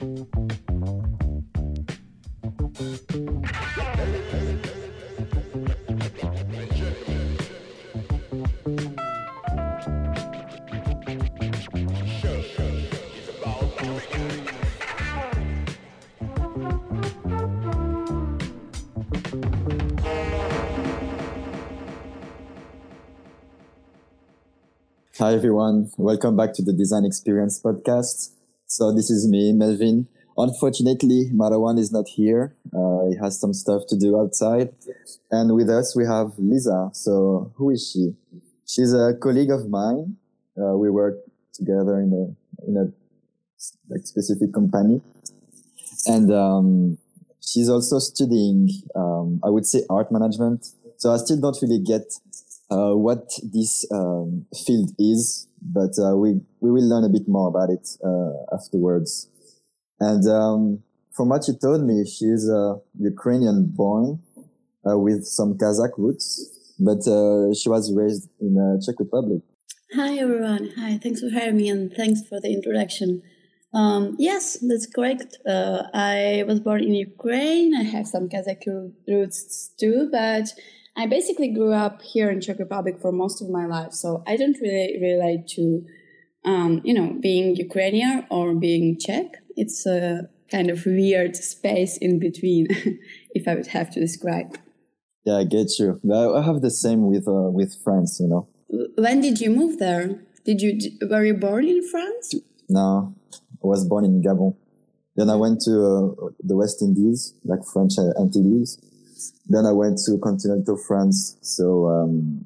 Hi, everyone. Welcome back to the Design Experience podcast. So this is me, Melvin. Unfortunately, Marwan is not here. Uh, he has some stuff to do outside. And with us, we have Lisa. So who is she? She's a colleague of mine. Uh, we work together in a, in a like, specific company. And, um, she's also studying, um, I would say art management. So I still don't really get uh, what this um, field is, but uh, we we will learn a bit more about it uh, afterwards. And um, from what she told me, she's uh, Ukrainian born uh, with some Kazakh roots, but uh, she was raised in the Czech Republic. Hi everyone. Hi. Thanks for having me and thanks for the introduction. Um, yes, that's correct. I was born in Ukraine. I have some Kazakh roots too, but I basically grew up here in Czech Republic for most of my life, so I don't really relate to, um, you know, being Ukrainian or being Czech. It's a kind of weird space in between, if I would have to describe. Yeah, I get you. I have the same with uh, with France. You know. When did you move there? Did you were you born in France? No, I was born in Gabon. Then I went to uh, the West Indies, like French Antilles then I went to continental France. So um,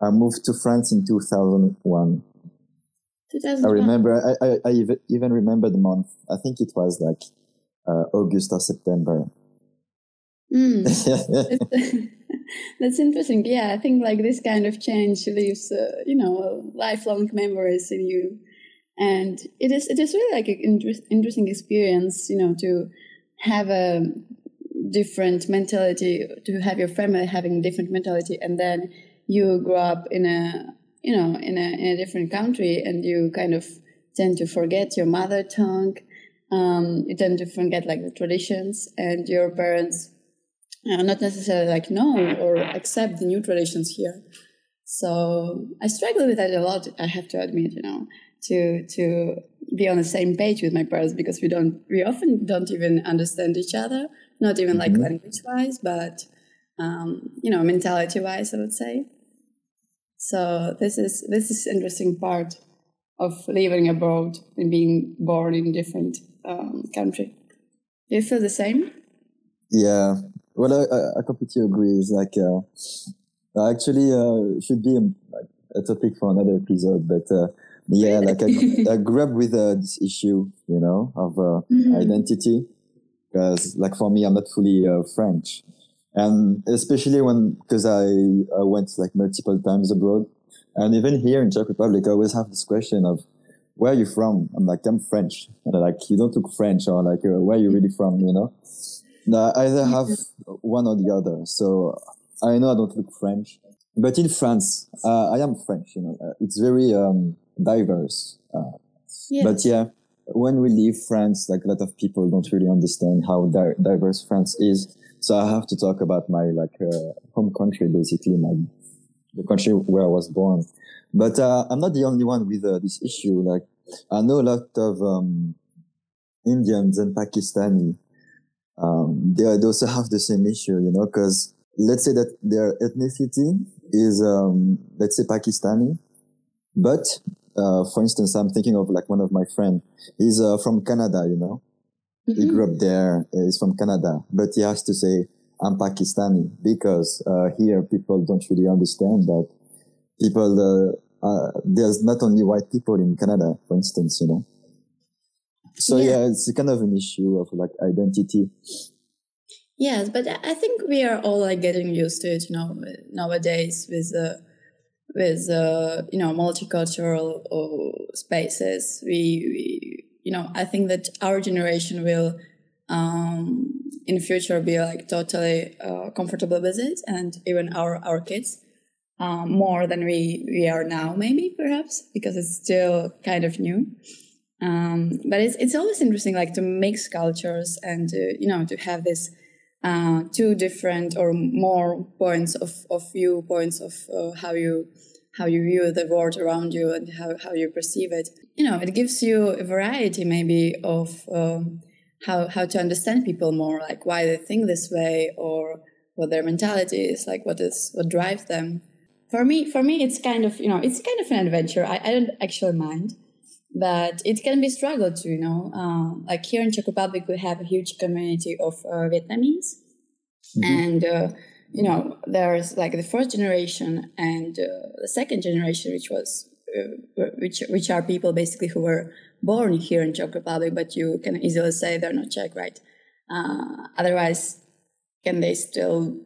I moved to France in 2001. 2001. I remember, I, I, I, even remember the month. I think it was like uh, August or September. Mm. That's interesting. Yeah, I think like this kind of change leaves, uh, you know, lifelong memories in you, and it is it is really like an inter- interesting experience, you know, to have a different mentality to have your family having different mentality and then you grow up in a you know in a, in a different country and you kind of tend to forget your mother tongue um, you tend to forget like the traditions and your parents are not necessarily like know or accept the new traditions here. So i struggle with that a lot i have to admit you know to to be on the same page with my parents because we don't we often don't even understand each other not even like mm-hmm. language wise, but um, you know, mentality wise, I would say. So this is this is interesting part of living abroad and being born in different um, country. Do you feel the same? Yeah. Well, I, I completely agree. It's like uh, actually uh, should be a, a, topic for another episode, but uh, yeah, like I, I grew up with uh, this issue, you know, of uh, mm-hmm. identity because like for me, I'm not fully uh, French. And especially when, cause I, I went like multiple times abroad and even here in Czech Republic, I always have this question of, where are you from? I'm like, I'm French. And like, you don't look French or like, uh, where are you really from? You know, I either have one or the other. So I know I don't look French, but in France, uh, I am French, you know, uh, it's very, um, diverse. Uh. But yeah, when we leave France, like a lot of people don't really understand how di- diverse France is. So I have to talk about my like uh, home country, basically my the country where I was born. But uh, I'm not the only one with uh, this issue. Like I know a lot of um, Indians and Pakistani. Um, they, they also have the same issue, you know, because let's say that their ethnicity is um, let's say Pakistani, but uh, for instance, I'm thinking of like one of my friend. He's uh, from Canada, you know. Mm-hmm. He grew up there. He's from Canada, but he has to say I'm Pakistani because uh, here people don't really understand that people. Uh, uh, there's not only white people in Canada, for instance, you know. So yeah. yeah, it's kind of an issue of like identity. Yes, but I think we are all like getting used to it, you know, nowadays with the with uh, you know multicultural uh, spaces. We, we, you know I think that our generation will um, in the future be like totally uh, comfortable with it, and even our our kids um, more than we we are now, maybe perhaps because it's still kind of new. Um, but it's it's always interesting, like to mix cultures and uh, you know to have this uh, two different or more points of of view, points of uh, how you how you view the world around you and how, how you perceive it. You know, it gives you a variety maybe of um, how how to understand people more, like why they think this way or what their mentality is, like what is what drives them. For me, for me, it's kind of you know it's kind of an adventure. I, I don't actually mind but it can be struggle too you know uh, like here in czech republic we have a huge community of uh, vietnamese. Mm-hmm. and uh, you know there's like the first generation and uh, the second generation which was uh, which which are people basically who were born here in czech republic but you can easily say they're not czech right? Uh, otherwise can they still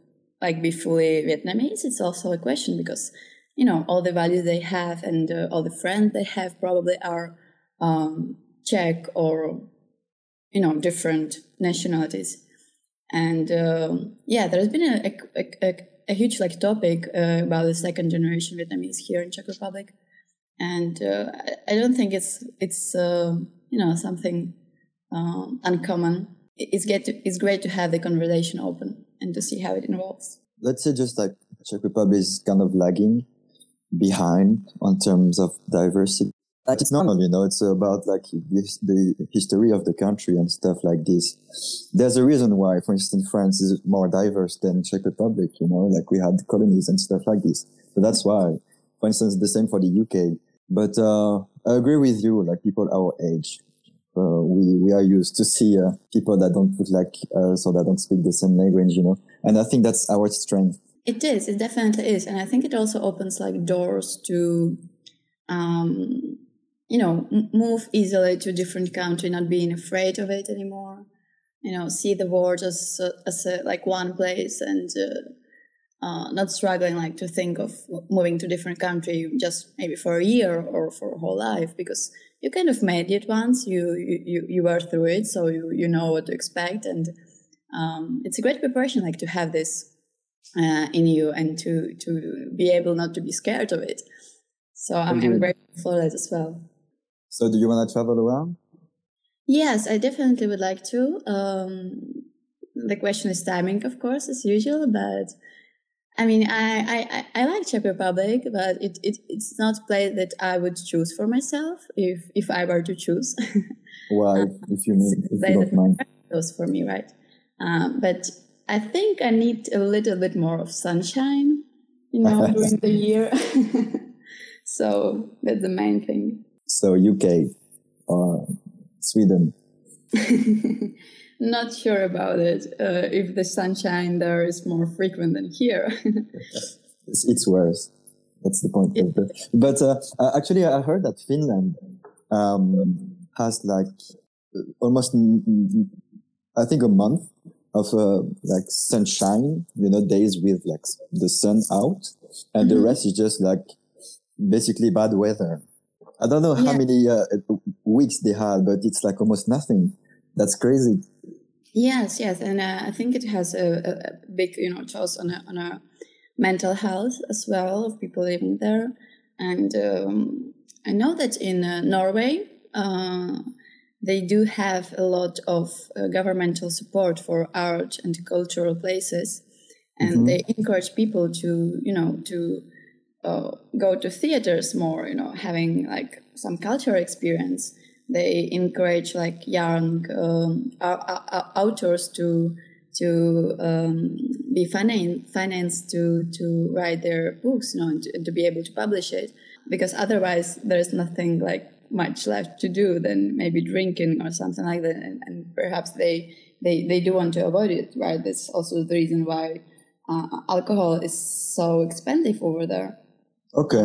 like be fully vietnamese? It's also a question because you know all the values they have and uh, all the friends they have probably are um, Czech or you know different nationalities. And uh, yeah, there has been a, a, a, a huge like topic uh, about the second generation Vietnamese here in Czech Republic, and uh, I don't think it's it's uh, you know something um, uncommon. It's get to, it's great to have the conversation open and to see how it evolves. Let's say just like Czech Republic is kind of lagging behind on terms of diversity. Like it's normal, you know, it's about like this, the history of the country and stuff like this. There's a reason why, for instance, France is more diverse than Czech Republic, you know, like we had colonies and stuff like this. So that's why, for instance, the same for the UK. But, uh, I agree with you, like people our age. Uh, we, we are used to see, uh, people that don't look like us or that don't speak the same language, you know, and I think that's our strength it is. It definitely is, and I think it also opens like doors to, um, you know, move easily to a different country, not being afraid of it anymore. You know, see the world as as a, like one place, and uh, uh, not struggling like to think of moving to different country just maybe for a year or for a whole life because you kind of made it once. You you you were through it, so you you know what to expect, and um, it's a great preparation like to have this uh, in you and to to be able not to be scared of it. So I'm, I'm grateful for that as well. So do you want to travel around? Yes, I definitely would like to. Um, the question is timing, of course, as usual, but I mean, I, I, I like Czech Republic, but it, it, it's not a place that I would choose for myself if, if I were to choose. Why, um, if you mean, if you don't mind? Those for me, right? Um, but I think I need a little bit more of sunshine, you know, during the year. so that's the main thing. So UK or Sweden? Not sure about it. Uh, if the sunshine there is more frequent than here. it's, it's, worse. That's the point. But uh, uh, actually, I heard that Finland um, has like almost, I think, a month of uh, like sunshine, you know, days with like the sun out, and mm-hmm. the rest is just like basically bad weather. I don't know how many uh, weeks they had, but it's like almost nothing. That's crazy. Yes, yes, and uh, I think it has a, a, big, you know, toll on a, on a mental health as well of people living there. And um, I know that in uh, Norway, uh, they do have a lot of uh, governmental support for art and cultural places. And mm-hmm. they encourage people to you know to uh, go to theaters more you know having like some cultural experience. They encourage like young um, authors to to um, be finan- financed to to write their books you know and to, to be able to publish it. Because otherwise there's nothing like much left to do than maybe drinking or something like that and, and perhaps they, they they do want to avoid it right? That's also the reason why uh, alcohol is so expensive over there. Okay.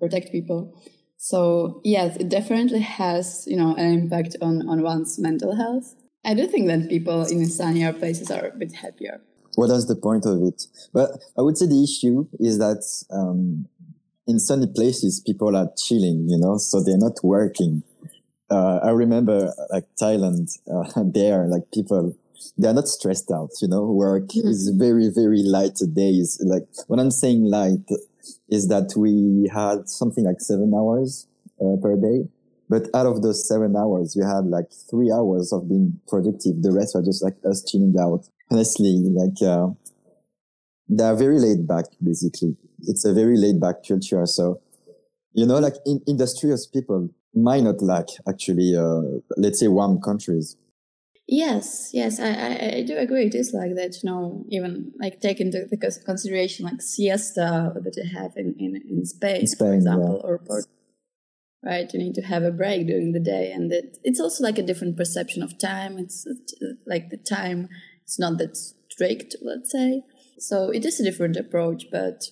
Protect people. So yes it definitely has you know an impact on on one's mental health. I do think that people in sunnier places are a bit happier. Well that's the point of it. But i would say the issue is that um, in sunny places, people are chilling, you know, so they're not working. Uh, I remember like Thailand, uh, there, like people, they're not stressed out, you know, work mm-hmm. is very, very light days. Like when I'm saying light is that we had something like seven hours uh, per day. But out of those seven hours, you had like three hours of being productive. The rest are just like us chilling out. Honestly, like, uh, they're very laid back, basically. It's a very laid back culture. So, you know, like in industrious people might not like actually, uh, let's say warm countries. Yes, yes, I, I, I, do agree. It is like that, you know, even like take into the consideration like siesta that you have in, in, in Spain, Spain for example, yeah. or Portugal right you need to have a break during the day and it, it's also like a different perception of time it's like the time it's not that strict let's say so it is a different approach but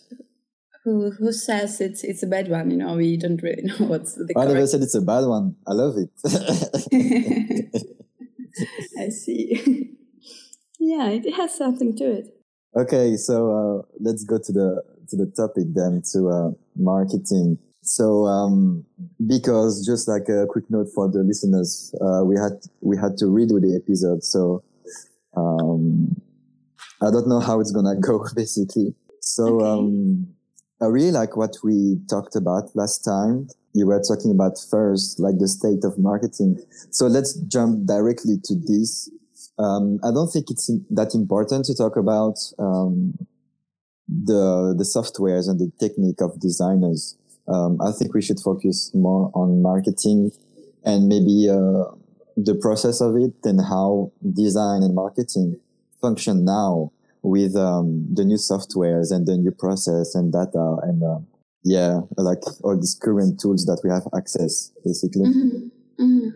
who who says it's it's a bad one you know we don't really know what's the i never said it's a bad one i love it i see yeah it has something to it okay so uh, let's go to the to the topic then to uh, marketing so, um, because just like a quick note for the listeners, uh, we had, we had to redo the episode. So, um, I don't know how it's going to go basically. So, okay. um, I really like what we talked about last time. You were talking about first, like the state of marketing. So let's jump directly to this. Um, I don't think it's that important to talk about, um, the, the softwares and the technique of designers um, I think we should focus more on marketing and maybe uh, the process of it and how design and marketing function now with um, the new softwares and the new process and data and uh, yeah, like all these current tools that we have access basically. Mm-hmm. Mm-hmm.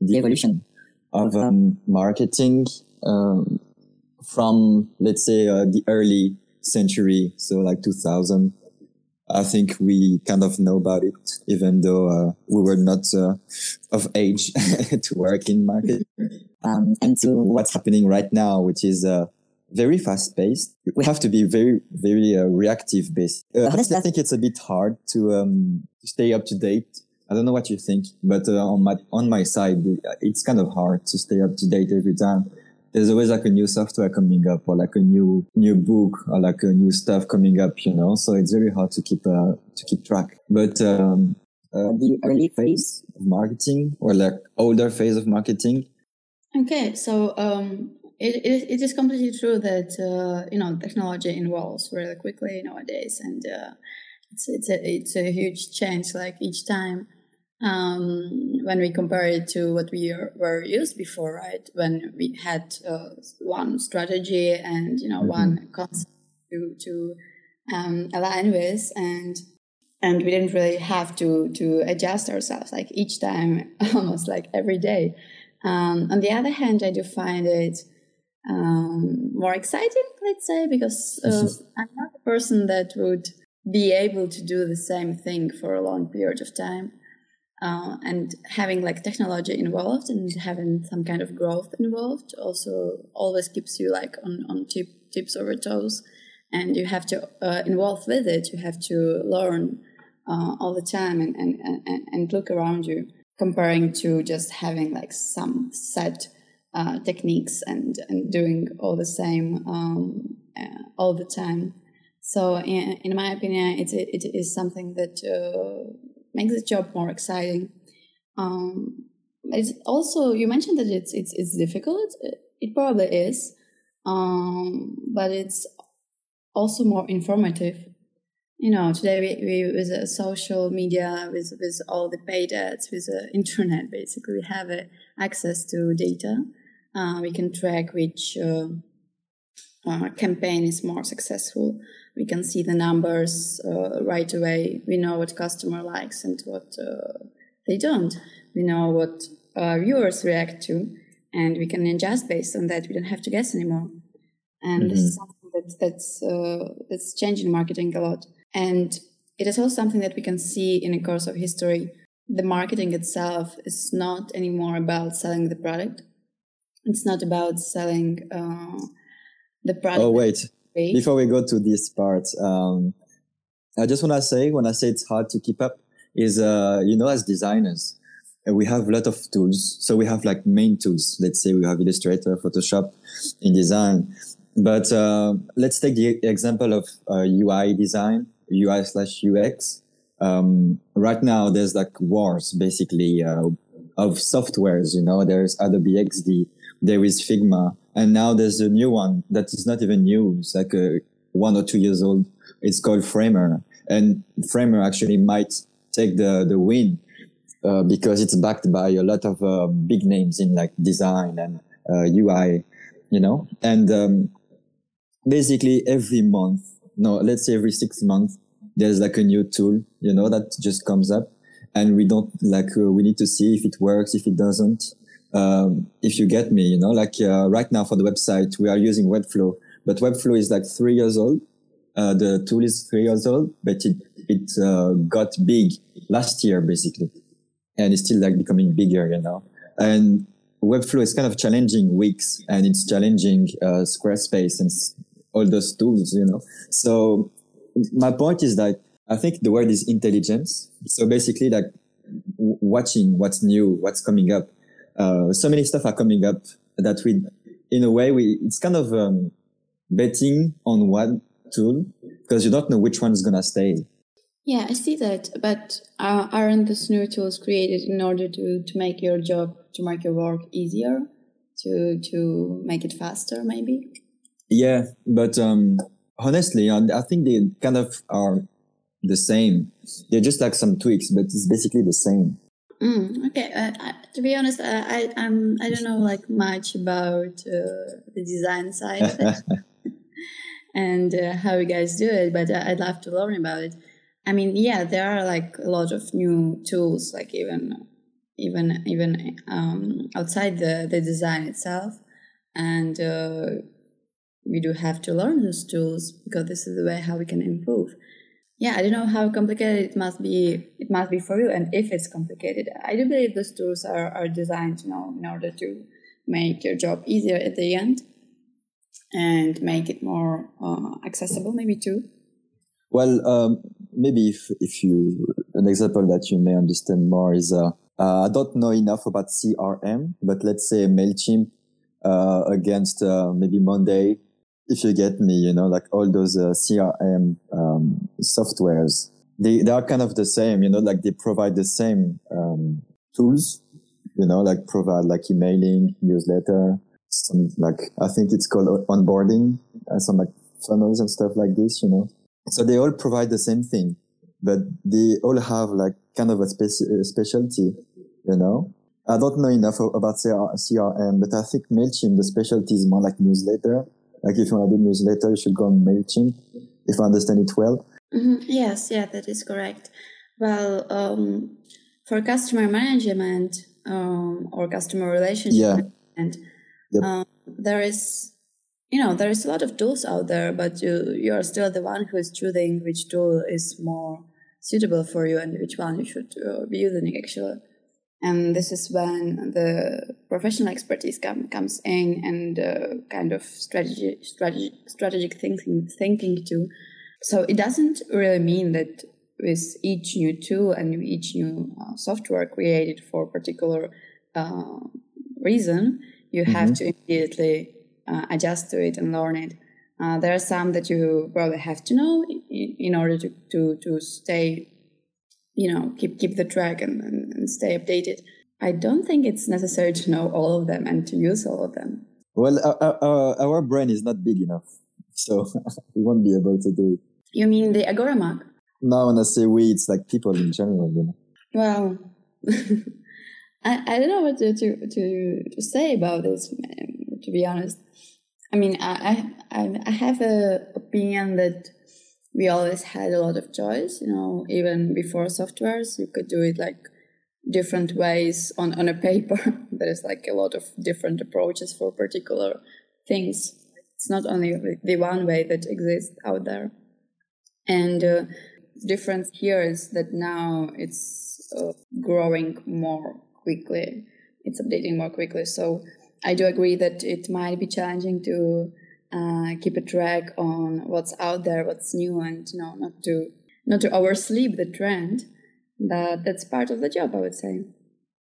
The evolution of um, marketing um, from let's say uh, the early century, so like 2000 I think we kind of know about it, even though uh, we were not uh, of age to work in market. Um, and to what's happening right now, which is uh, very fast paced. We have to be very, very uh, reactive based. Uh, honestly, I think it's a bit hard to um, stay up to date. I don't know what you think, but uh, on my on my side, it's kind of hard to stay up to date every time there's always like a new software coming up or like a new new book or like a new stuff coming up you know so it's very hard to keep uh, to keep track but um, uh, the early phase of marketing or like older phase of marketing okay so um, it, it, it is completely true that uh, you know technology evolves really quickly nowadays and uh, it's it's a it's a huge change like each time um, when we compare it to what we were used before, right? When we had uh, one strategy and you know mm-hmm. one concept to to um, align with, and and we didn't really have to to adjust ourselves like each time, almost like every day. Um, on the other hand, I do find it um, more exciting, let's say, because uh, I'm not a person that would be able to do the same thing for a long period of time. Uh, and having like technology involved and having some kind of growth involved also always keeps you like on, on tip, tips over toes. And you have to uh, involve with it. You have to learn uh, all the time and, and, and, and look around you comparing to just having like some set uh, techniques and, and doing all the same um, uh, all the time so in, in my opinion it, it is something that uh, makes the job more exciting. Um, it's also you mentioned that it's it's it's difficult. It probably is, um, but it's also more informative. You know, today we, we with uh, social media, with with all the paid ads, with the internet, basically we have uh, access to data. Uh, we can track which uh, uh, campaign is more successful we can see the numbers uh, right away. We know what customer likes and what uh, they don't. We know what uh, viewers react to, and we can adjust based on that. We don't have to guess anymore. And mm-hmm. this is something that, that's uh, that's changing marketing a lot. And it is also something that we can see in the course of history. The marketing itself is not anymore about selling the product. It's not about selling uh, the product. Oh wait, before we go to this part, um, I just want to say, when I say it's hard to keep up, is, uh, you know, as designers, we have a lot of tools. So we have like main tools. Let's say we have Illustrator, Photoshop, InDesign. But uh, let's take the example of uh, UI design, UI slash UX. um, right now there's like wars basically uh, of softwares. You know, there's Adobe XD, there is Figma, and now there's a new one that is not even new. It's like a one or two years old. It's called Framer, and Framer actually might take the the win uh, because it's backed by a lot of uh, big names in like design and UI, uh, you know, and um, basically every month, no, let's say every six months, there's like a new tool, you know, that just comes up, and we don't like uh, we need to see if it works, if it doesn't. Um, if you get me, you know, like uh, right now for the website, we are using Webflow, but Webflow is like three years old. the tool is three years old, but it it got big last year basically and it's still like becoming bigger, you know. And Webflow is kind of challenging Wix and it's challenging uh, Squarespace and all those tools, you know. So my point is that I think the word is intelligence. So basically, like w- watching what's new, what's coming up. Uh, so many stuff are coming up that we, in a way, we it's kind of um, betting on one tool because you don't know which one is gonna stay. Yeah, I see that. But uh, aren't the new tools created in order to, to make your job, to make your work easier, to to make it faster, maybe? Yeah, but um, honestly, I think they kind of are the same. They're just like some tweaks, but it's basically the same. Mm, okay. Uh, I, to be honest, uh, I I'm I don't know like much about uh, the design side and uh, how you guys do it, but I'd love to learn about it. I mean, yeah, there are like a lot of new tools, like even even even um, outside the the design itself, and uh, we do have to learn those tools because this is the way how we can improve. Yeah, I don't know how complicated it must be. It must be for you, and if it's complicated, I do believe those tools are are designed, you know, in order to make your job easier at the end and make it more uh, accessible, maybe too. Well, um, maybe if, if you, an example that you may understand more is, uh, uh, I don't know enough about CRM, but let's say MailChimp, uh, against, uh, maybe Monday. If you get me, you know, like all those, uh, CRM, um, softwares, they, they are kind of the same, you know, like they provide the same, um, tools, you know, like provide like emailing, newsletter, some like, I think it's called onboarding, and some like funnels and stuff like this, you know. So they all provide the same thing, but they all have like kind of a speci- specialty, you know? I don't know enough about CRM, but I think MailChimp, the specialty is more like newsletter. Like if you want to do newsletter, you should go on MailChimp, if I understand it well. Mm-hmm. Yes, yeah, that is correct. Well, um, for customer management um, or customer relationship yeah. management, yep. um, there is you know there is a lot of tools out there but you you're still the one who is choosing which tool is more suitable for you and which one you should uh, be using actually and this is when the professional expertise come, comes in and uh, kind of strategy, strategy, strategic thinking, thinking too. So it doesn't really mean that with each new tool and each new uh, software created for a particular uh, reason, you mm-hmm. have to immediately uh, adjust to it and learn it. Uh, there are some that you probably have to know in, in, order to, to, to stay, you know, keep, keep the track and, and, and stay updated. I don't think it's necessary to know all of them and to use all of them. Well, our, our, our brain is not big enough, so we won't be able to do it. You mean the Agoramac? No, when I say we, it's like people in general, you know. Well, I, I don't know what to, to, to, to say about this, to be honest. I mean, I I I have a opinion that we always had a lot of choice. You know, even before softwares, you could do it like different ways on on a paper. there is like a lot of different approaches for particular things. It's not only the one way that exists out there, and uh, the difference here is that now it's uh, growing more quickly. It's updating more quickly, so I do agree that it might be challenging to uh, keep a track on what's out there, what's new, and you know, not to not to oversleep the trend. But that's part of the job, I would say.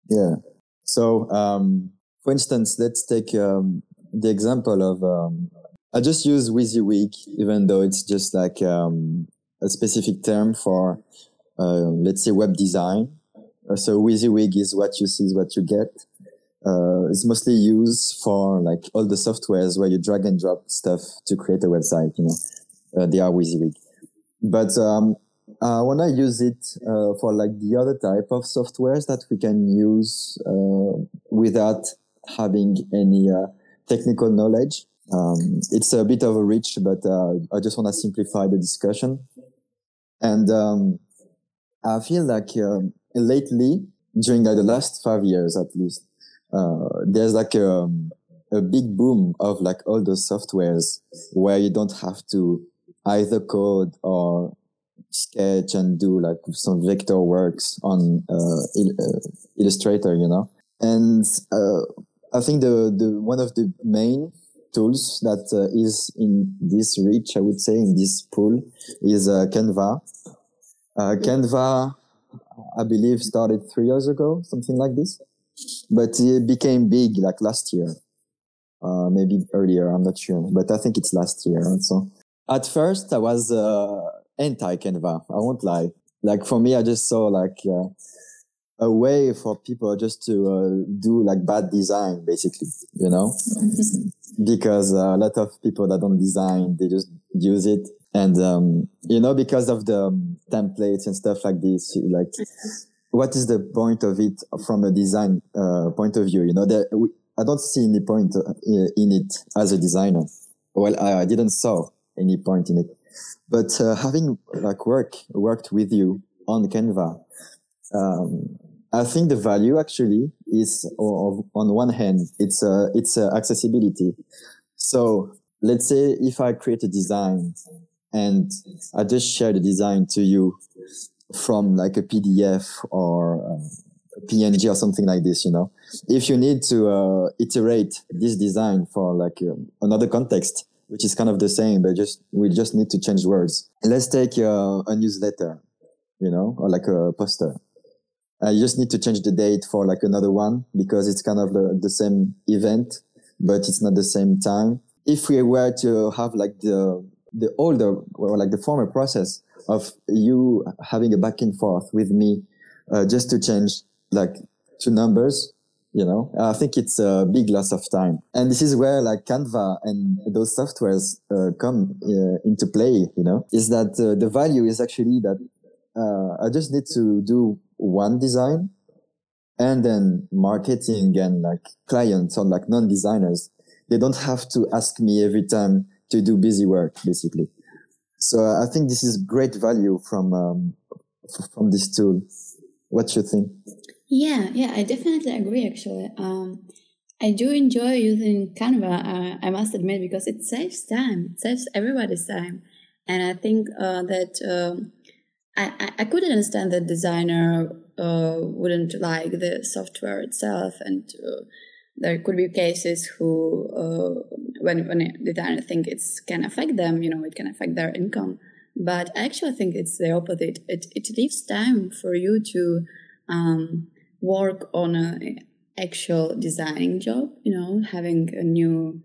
Yeah. So, um, for instance, let's take um, the example of um, I just use WYSIWYG, even though it's just like um, a specific term for uh, let's say web design. So WYSIWYG is what you see is what you get. Uh, it's mostly used for like all the softwares where you drag and drop stuff to create a website. You know, uh, they are WYSIWYG. But um, uh, when I use it uh, for like the other type of softwares that we can use uh, without having any uh, technical knowledge, um, it's a bit of a reach, but uh, I just want to simplify the discussion. And um, I feel like um, lately, during the last five years at least, uh, there's like a, um, a big boom of like all those softwares where you don't have to either code or sketch and do like some vector works on uh, il- uh, Illustrator, you know. And uh, I think the the one of the main tools that uh, is in this reach, I would say, in this pool, is uh, Canva. Uh, Canva, I believe, started three years ago, something like this, but it became big like last year, uh, maybe earlier. I'm not sure, but I think it's last year. So at first, I was anti Canva. I won't lie. Like for me, I just saw like uh, a way for people just to uh, do like bad design, basically, you know, because uh, a lot of people that don't design, they just use it. And, um, you know, because of the um, templates and stuff like this, like, what is the point of it from a design uh, point of view? You know, there, I don't see any point uh, in it as a designer. Well, I, I didn't saw any point in it but uh, having like work worked with you on Canva, um, I think the value actually is of, on one hand it's uh, it's uh, accessibility. So let's say if I create a design and I just share the design to you from like a PDF or um, a PNG or something like this, you know, if you need to uh, iterate this design for like um, another context, which is kind of the same, but just we just need to change words. Let's take uh, a newsletter, you know, or like a poster. I just need to change the date for like another one because it's kind of the, the same event, but it's not the same time. If we were to have like the the older or like the former process of you having a back and forth with me, uh, just to change like two numbers, you know? I think it's a big loss of time. And this is where like canva and those softwares uh, come uh, into play you know? Is that uh, the value is actually that uh, i just need to do one design and then marketing and like clients or like non-designers. They don't have to ask me every time to do busy work basically so i think this is great value from um, from this tool what you think yeah, yeah, I definitely agree. Actually, um, I do enjoy using Canva. Uh, I must admit because it saves time. It saves everybody's time, and I think uh, that um, I, I couldn't understand that designer uh, wouldn't like the software itself, and uh, there could be cases who, uh, when when designer think it can affect them, you know, it can affect their income. But I actually, think it's the opposite. It it leaves time for you to um, work on an actual designing job you know having a new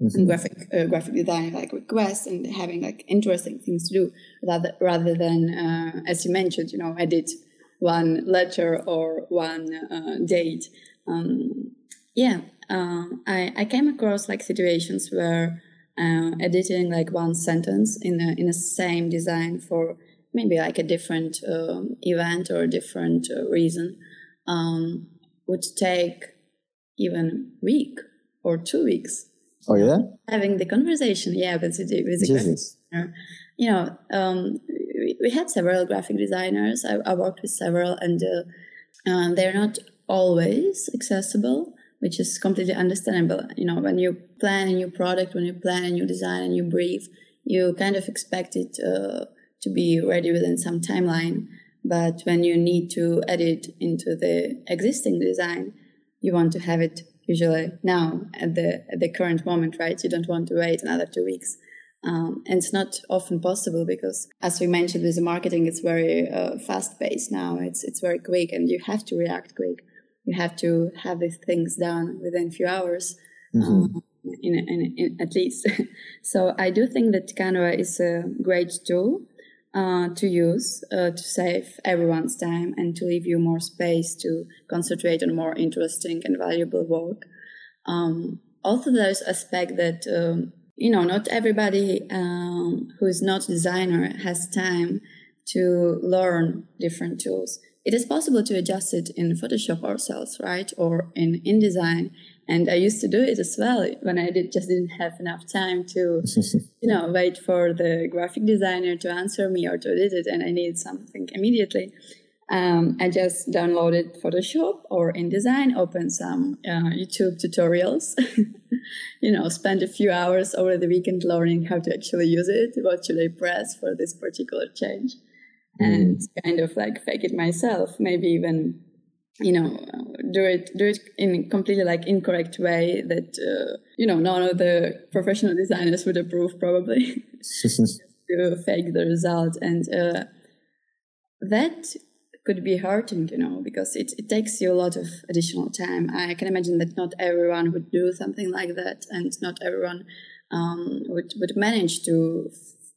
mm-hmm. graphic uh, graphic design like request and having like interesting things to do rather rather than uh, as you mentioned you know edit one letter or one uh, date um, yeah uh, I, I came across like situations where uh, editing like one sentence in a in a same design for maybe like a different um, event or a different uh, reason um, would take even a week or two weeks. Oh yeah, having the conversation, yeah, with the with the graphic designer. You know, um, we, we, had several graphic designers. I, I worked with several, and uh, uh, they're not always accessible, which is completely understandable. You know, when you plan a new product, when you plan a new design, a new brief, you kind of expect it uh, to be ready within some timeline. But when you need to edit into the existing design, you want to have it usually now at the at the current moment, right? You don't want to wait another two weeks. Um, and it's not often possible because, as we mentioned with the marketing, it's very uh, fast paced now. It's it's very quick, and you have to react quick. You have to have these things done within a few hours, mm-hmm. um, in, in, in, at least. so I do think that Canva is a great tool uh, to use uh, to save everyone's time and to leave you more space to concentrate on more interesting and valuable work. Um, also, there's aspect that um, you know not everybody um, who is not designer has time to learn different tools. It is possible to adjust it in Photoshop ourselves, right, or in InDesign and I used to do it as well when I did just didn't have enough time to, you know, wait for the graphic designer to answer me or to edit it, and I needed something immediately. Um, I just downloaded Photoshop or InDesign, opened some uh, YouTube tutorials, you know, spent a few hours over the weekend learning how to actually use it. What should I press for this particular change? Mm. And kind of like fake it myself, maybe even you know do it do it in a completely like incorrect way that uh, you know none of the professional designers would approve probably to fake the result and uh, that could be hurting you know because it, it takes you a lot of additional time i can imagine that not everyone would do something like that and not everyone um, would, would manage to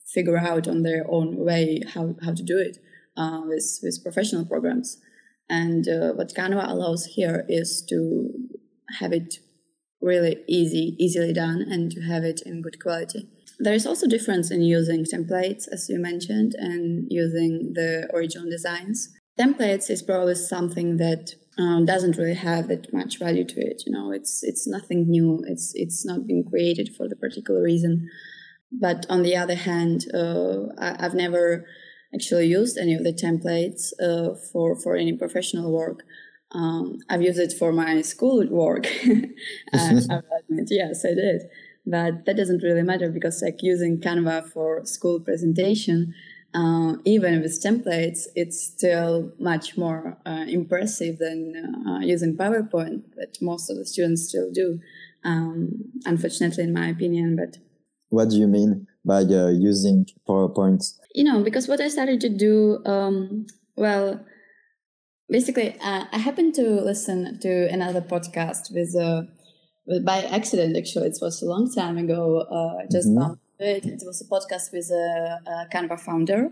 figure out on their own way how, how to do it uh, with, with professional programs and uh, what Canva allows here is to have it really easy, easily done, and to have it in good quality. There is also difference in using templates, as you mentioned, and using the original designs. Templates is probably something that um, doesn't really have that much value to it. You know, it's it's nothing new. It's it's not been created for the particular reason. But on the other hand, uh, I, I've never actually used any of the templates uh, for for any professional work. Um, I've used it for my school work. uh, admit, yes, I did, but that doesn't really matter because like using Canva for school presentation, uh, even with templates, it's still much more uh, impressive than uh, using PowerPoint that most of the students still do. Um, unfortunately, in my opinion, but what do you mean by uh, using PowerPoint? You know, because what I started to do, um, well, basically, uh, I happened to listen to another podcast with, uh, by accident, actually. It was a long time ago. Uh, just mm-hmm. it. It was a podcast with a, a Canva founder,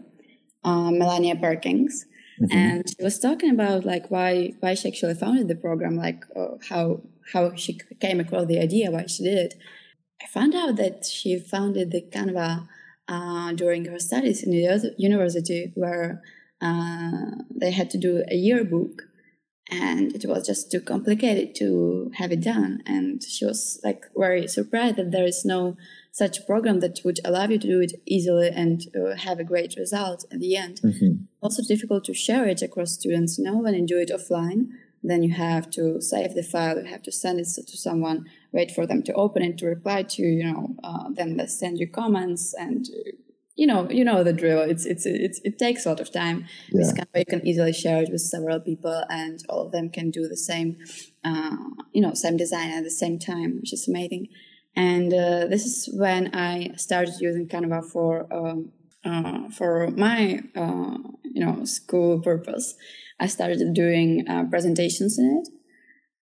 uh, Melanie Perkins. Mm-hmm. And she was talking about like why why she actually founded the program, like uh, how how she came across the idea, why she did it. I found out that she founded the Canva uh, during her studies in the university, where uh, they had to do a yearbook, and it was just too complicated to have it done. And she was like very surprised that there is no such program that would allow you to do it easily and uh, have a great result at the end. Mm-hmm. Also difficult to share it across students. You know, when you do it offline, then you have to save the file, you have to send it to someone, wait for them to open it, to reply to you, you know, uh, then they send you comments and you know, you know the drill. It's it's it's it takes a lot of time. Yeah. Kind of, you can easily share it with several people, and all of them can do the same, uh, you know, same design at the same time, which is amazing. And uh, this is when I started using Canva for um, uh, for my uh, you know school purpose. I started doing uh, presentations in it,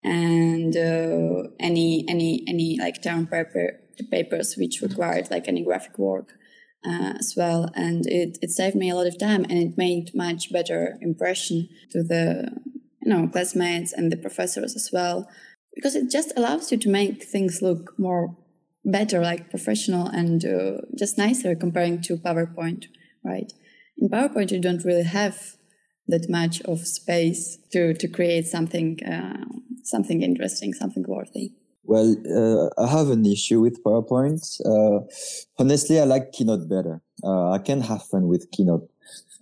and uh, any any any like term paper papers which required like any graphic work uh, as well, and it it saved me a lot of time, and it made much better impression to the you know classmates and the professors as well, because it just allows you to make things look more better, like professional and uh, just nicer comparing to PowerPoint, right? In PowerPoint, you don't really have that much of space to to create something uh, something interesting, something worthy. Well, uh, I have an issue with PowerPoint. Uh, honestly, I like Keynote better. Uh, I can have fun with Keynote.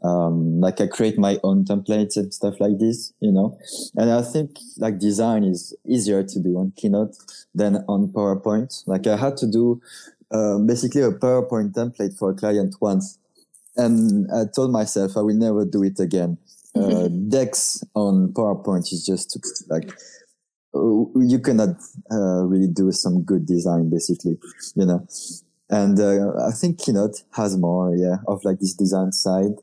Um, like I create my own templates and stuff like this, you know. And I think like design is easier to do on Keynote than on PowerPoint. Like I had to do uh, basically a PowerPoint template for a client once, and I told myself I will never do it again uh, Dex on PowerPoint is just like you cannot uh, really do some good design, basically, you know. And uh, I think Keynote has more, yeah, of like this design side.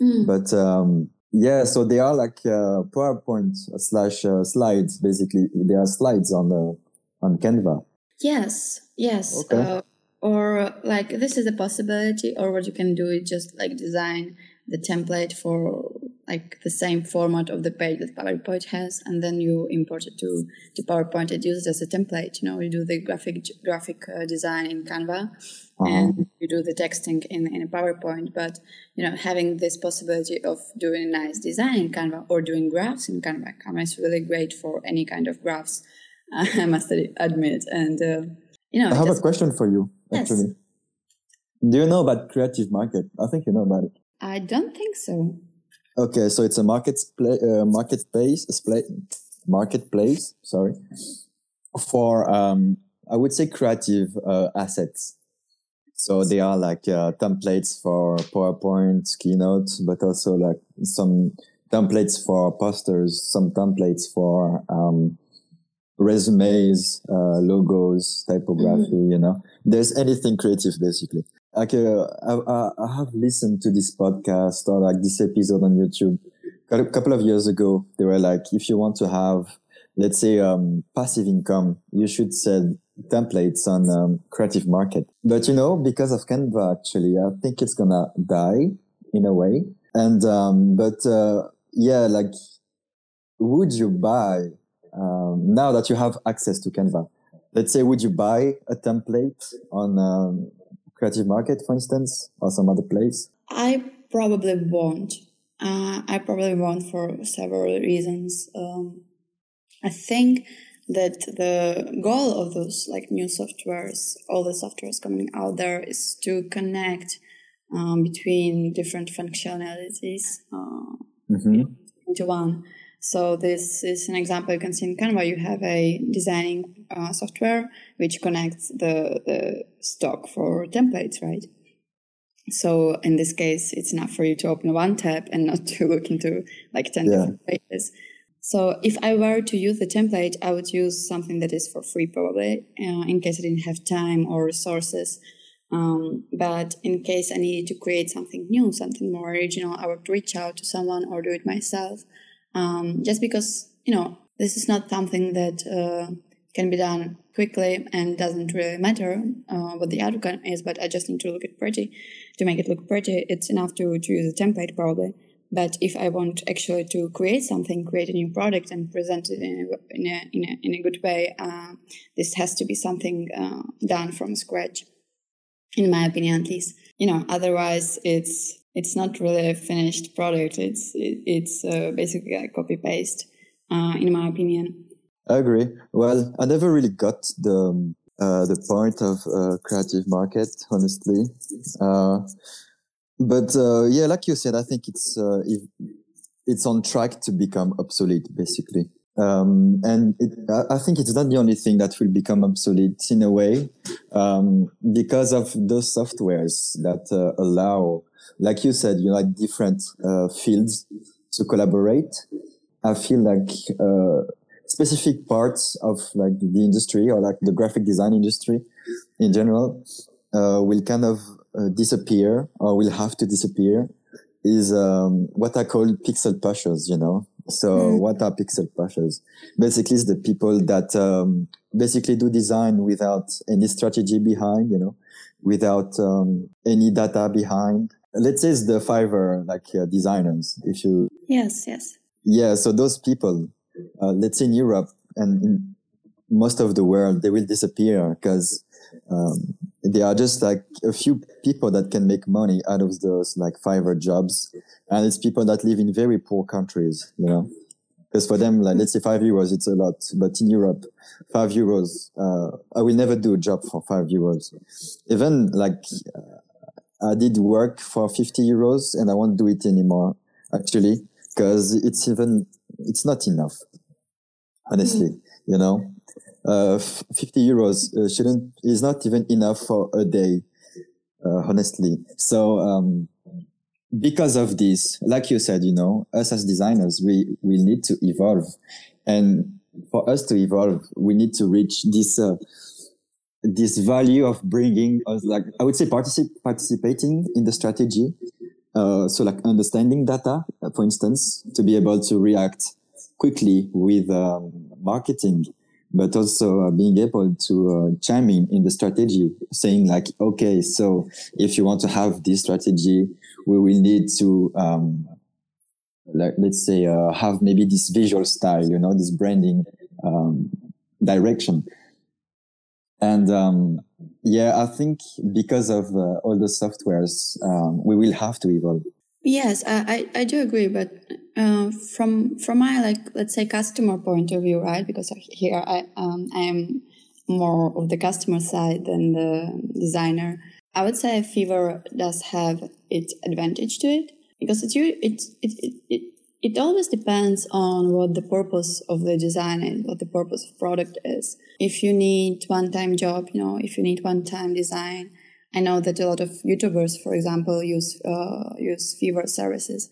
Mm. But um, yeah, so they are like uh, PowerPoint slash uh, slides, basically. They are slides on the on Canva. Yes, yes. Okay. or like this is a possibility or what you can do is just like design the template for like the same format of the page that PowerPoint has, and then you import it to, to PowerPoint and use it as a template. You know, you do the graphic graphic uh, design in Canva, uh-huh. and you do the texting in, in a PowerPoint. But you know, having this possibility of doing a nice design in Canva or doing graphs in Canva, Canva is really great for any kind of graphs. I must admit, and uh, you know, I have a question for you. Actually, yes. do you know about Creative Market? I think you know about it. I don't think so. Okay, so it's a market uh, marketplace, marketplace. Sorry, for um, I would say creative uh, assets. So they are like uh, templates for PowerPoint, Keynote, but also like some templates for posters, some templates for um, resumes, uh, logos, typography. Mm-hmm. You know, there's anything creative basically like uh, I, I have listened to this podcast or like this episode on YouTube a couple of years ago. They were like, if you want to have, let's say, um, passive income, you should sell templates on um, creative market. But you know, because of Canva, actually, I think it's gonna die in a way. And um, but uh, yeah, like, would you buy um, now that you have access to Canva? Let's say, would you buy a template on um, creative market, for instance, or some other place? I probably won't. Uh, I probably won't for several reasons. Um, I think that the goal of those like new softwares, all the softwares coming out there, is to connect um, between different functionalities uh, mm-hmm. into one. So this is an example you can see in Canva. You have a designing uh, software which connects the, the stock for templates, right? So in this case, it's enough for you to open one tab and not to look into like 10 yeah. different pages. So if I were to use the template, I would use something that is for free probably uh, in case I didn't have time or resources. Um, but in case I needed to create something new, something more original, I would reach out to someone or do it myself um, just because you know this is not something that uh, can be done quickly and doesn't really matter uh, what the outcome is but i just need to look at pretty. To make it look pretty it's enough to, to use a template probably. But if i want actually to create something create a new product and present it in a, in a, in a, in a good way uh, this has to be something uh, done from scratch in my opinion at least. You know otherwise it's it's not really a finished product. It's it, it's uh, basically a copy paste, uh, in my opinion. I agree. Well, I never really got the um, uh, the point of uh, creative market, honestly. Uh, but uh, yeah, like you said, I think it's it's on track to become obsolete, basically. Um, and it, I think it's not the only thing that will become obsolete in a way, um, because of those softwares that allow like you said, you like different uh, fields to collaborate. I feel like uh, specific parts of like the industry or like the graphic design industry in general uh, will kind of uh, disappear or will have to disappear. Is um, what I call pixel pushers, you know. So mm. what are pixel pushers? Basically, it's the people that um, basically do design without any strategy behind, you know, without um, any data behind, let's say it's the Fiverr like uh, designers. If you yes, yes, yeah. So those people, uh, let's say in Europe and in most of the world, they will disappear because um, there are just like a few people that can make money out of those like Fiverr jobs, and it's people that live in very poor countries, you know. Because for them, like let's say five euros, it's a lot, but in Europe, five euros, uh, I will never do a job for five euros. Even like uh, I did work for 50 euros and I won't do it anymore, actually, because it's even, it's not enough. Honestly, mm. you know, uh, 50 euros uh, shouldn't, is not even enough for a day, uh, honestly. So, um, because of this, like you said, you know, us as designers, we, we need to evolve. And for us to evolve, we need to reach this, uh, this value of bringing us like i would say particip- participating in the strategy uh, so like understanding data uh, for instance to be able to react quickly with um, marketing but also uh, being able to uh, chime in in the strategy, saying like, okay, so if you want to have this strategy, we will need to, um, like, let's say, uh, have maybe this visual style, you know, this branding um, direction. And um, yeah, I think because of uh, all the softwares, um, we will have to evolve. Yes, I, I, I do agree, but uh, from from my like let's say customer point of view, right? Because here I um, I am more of the customer side than the designer. I would say Fiverr does have its advantage to it because it's it it it, it it always depends on what the purpose of the design is, what the purpose of product is. If you need one-time job, you know, if you need one-time design, I know that a lot of YouTubers, for example, use uh, use Fiverr services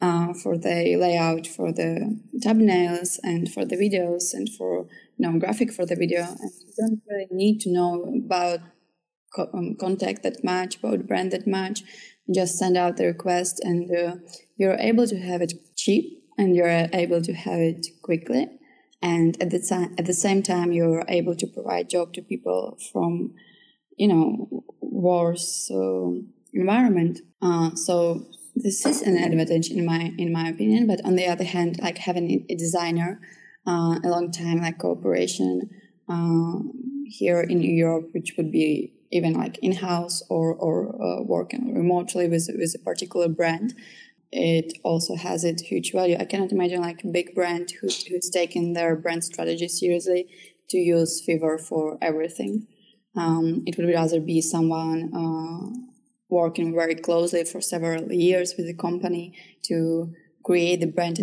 uh, for the layout, for the thumbnails, and for the videos, and for you know graphic for the video. And you don't really need to know about co- um, contact that much, about brand that much. Just send out the request, and uh, you're able to have it cheap, and you're able to have it quickly. And at the, time, at the same time, you're able to provide job to people from you know worse uh, environment. Uh, so this is an advantage in my in my opinion. But on the other hand, like having a designer uh, a long time like cooperation uh, here in Europe, which would be even like in house or or uh, working remotely with with a particular brand. It also has its huge value. I cannot imagine like a big brand who's, who's taken their brand strategy seriously to use Fiverr for everything. Um, it would rather be someone uh, working very closely for several years with the company to create the brand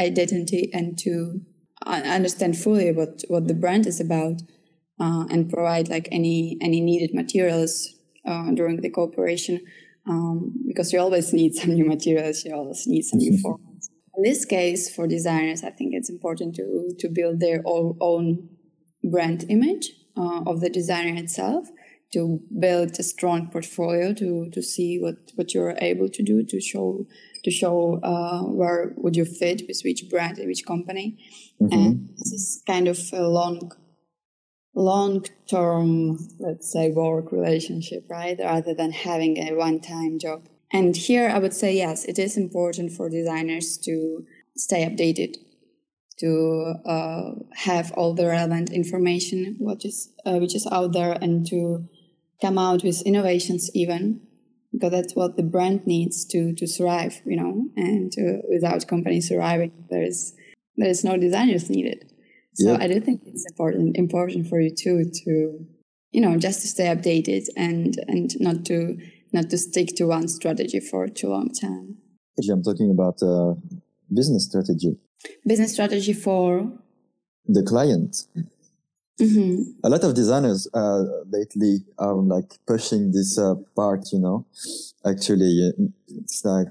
identity and to understand fully what, what the brand is about uh, and provide like any any needed materials uh, during the cooperation um, because you always need some new materials you always need some new formats. In this case for designers i think it's important to to build their own brand image uh, of the designer itself to build a strong portfolio to to see what what you're able to do to show to show uh, where would you fit with which brand and which company. Mm-hmm. and this is kind of a long long term let's say work relationship right rather than having a one time job. And here i would say yes it is important for designers to stay updated to uh, have all the relevant information what is uh, which is out there and to come out with innovations even because that's what the brand needs to to survive you know and uh, without companies surviving there is there is no designers needed so yeah. i do think it's important important for you too to you know just to stay updated and and not to not to stick to one strategy for too long time Actually, i'm talking about uh, business strategy business strategy for the client. Mm-hmm. A lot of designers uh, lately are like pushing this uh, part, you know. Actually, it's like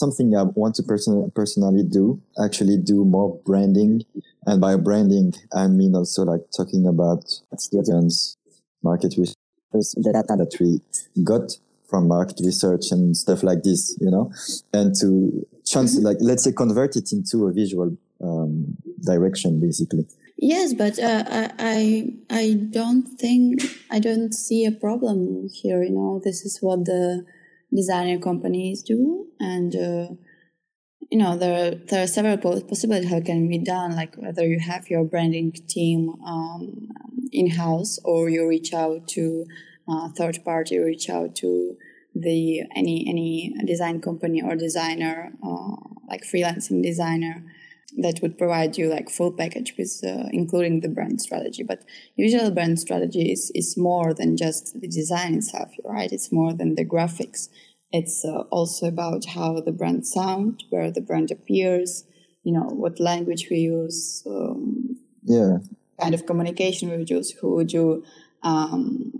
something I want to person- personally do. Actually, do more branding, and by branding, I mean also like talking about audience, market research, the data that we got from market research and stuff like this, you know, and to chance mm-hmm. like let's say convert it into a visual um, direction basically. Yes but uh, i i don't think i don't see a problem here you know? This is what the designer companies do and uh, you know there there are several possibilities how it can be done like whether you have your branding team um, in house or you reach out to uh, third party reach out to the any any design company or designer uh, like freelancing designer that would provide you like full package with uh, including the brand strategy. But usually brand strategy is, is more than just the design itself right? It's more than the graphics it's uh, also about how the brand sound where the brand appears you know what language we use um, yeah. kind of communication we use who would you um,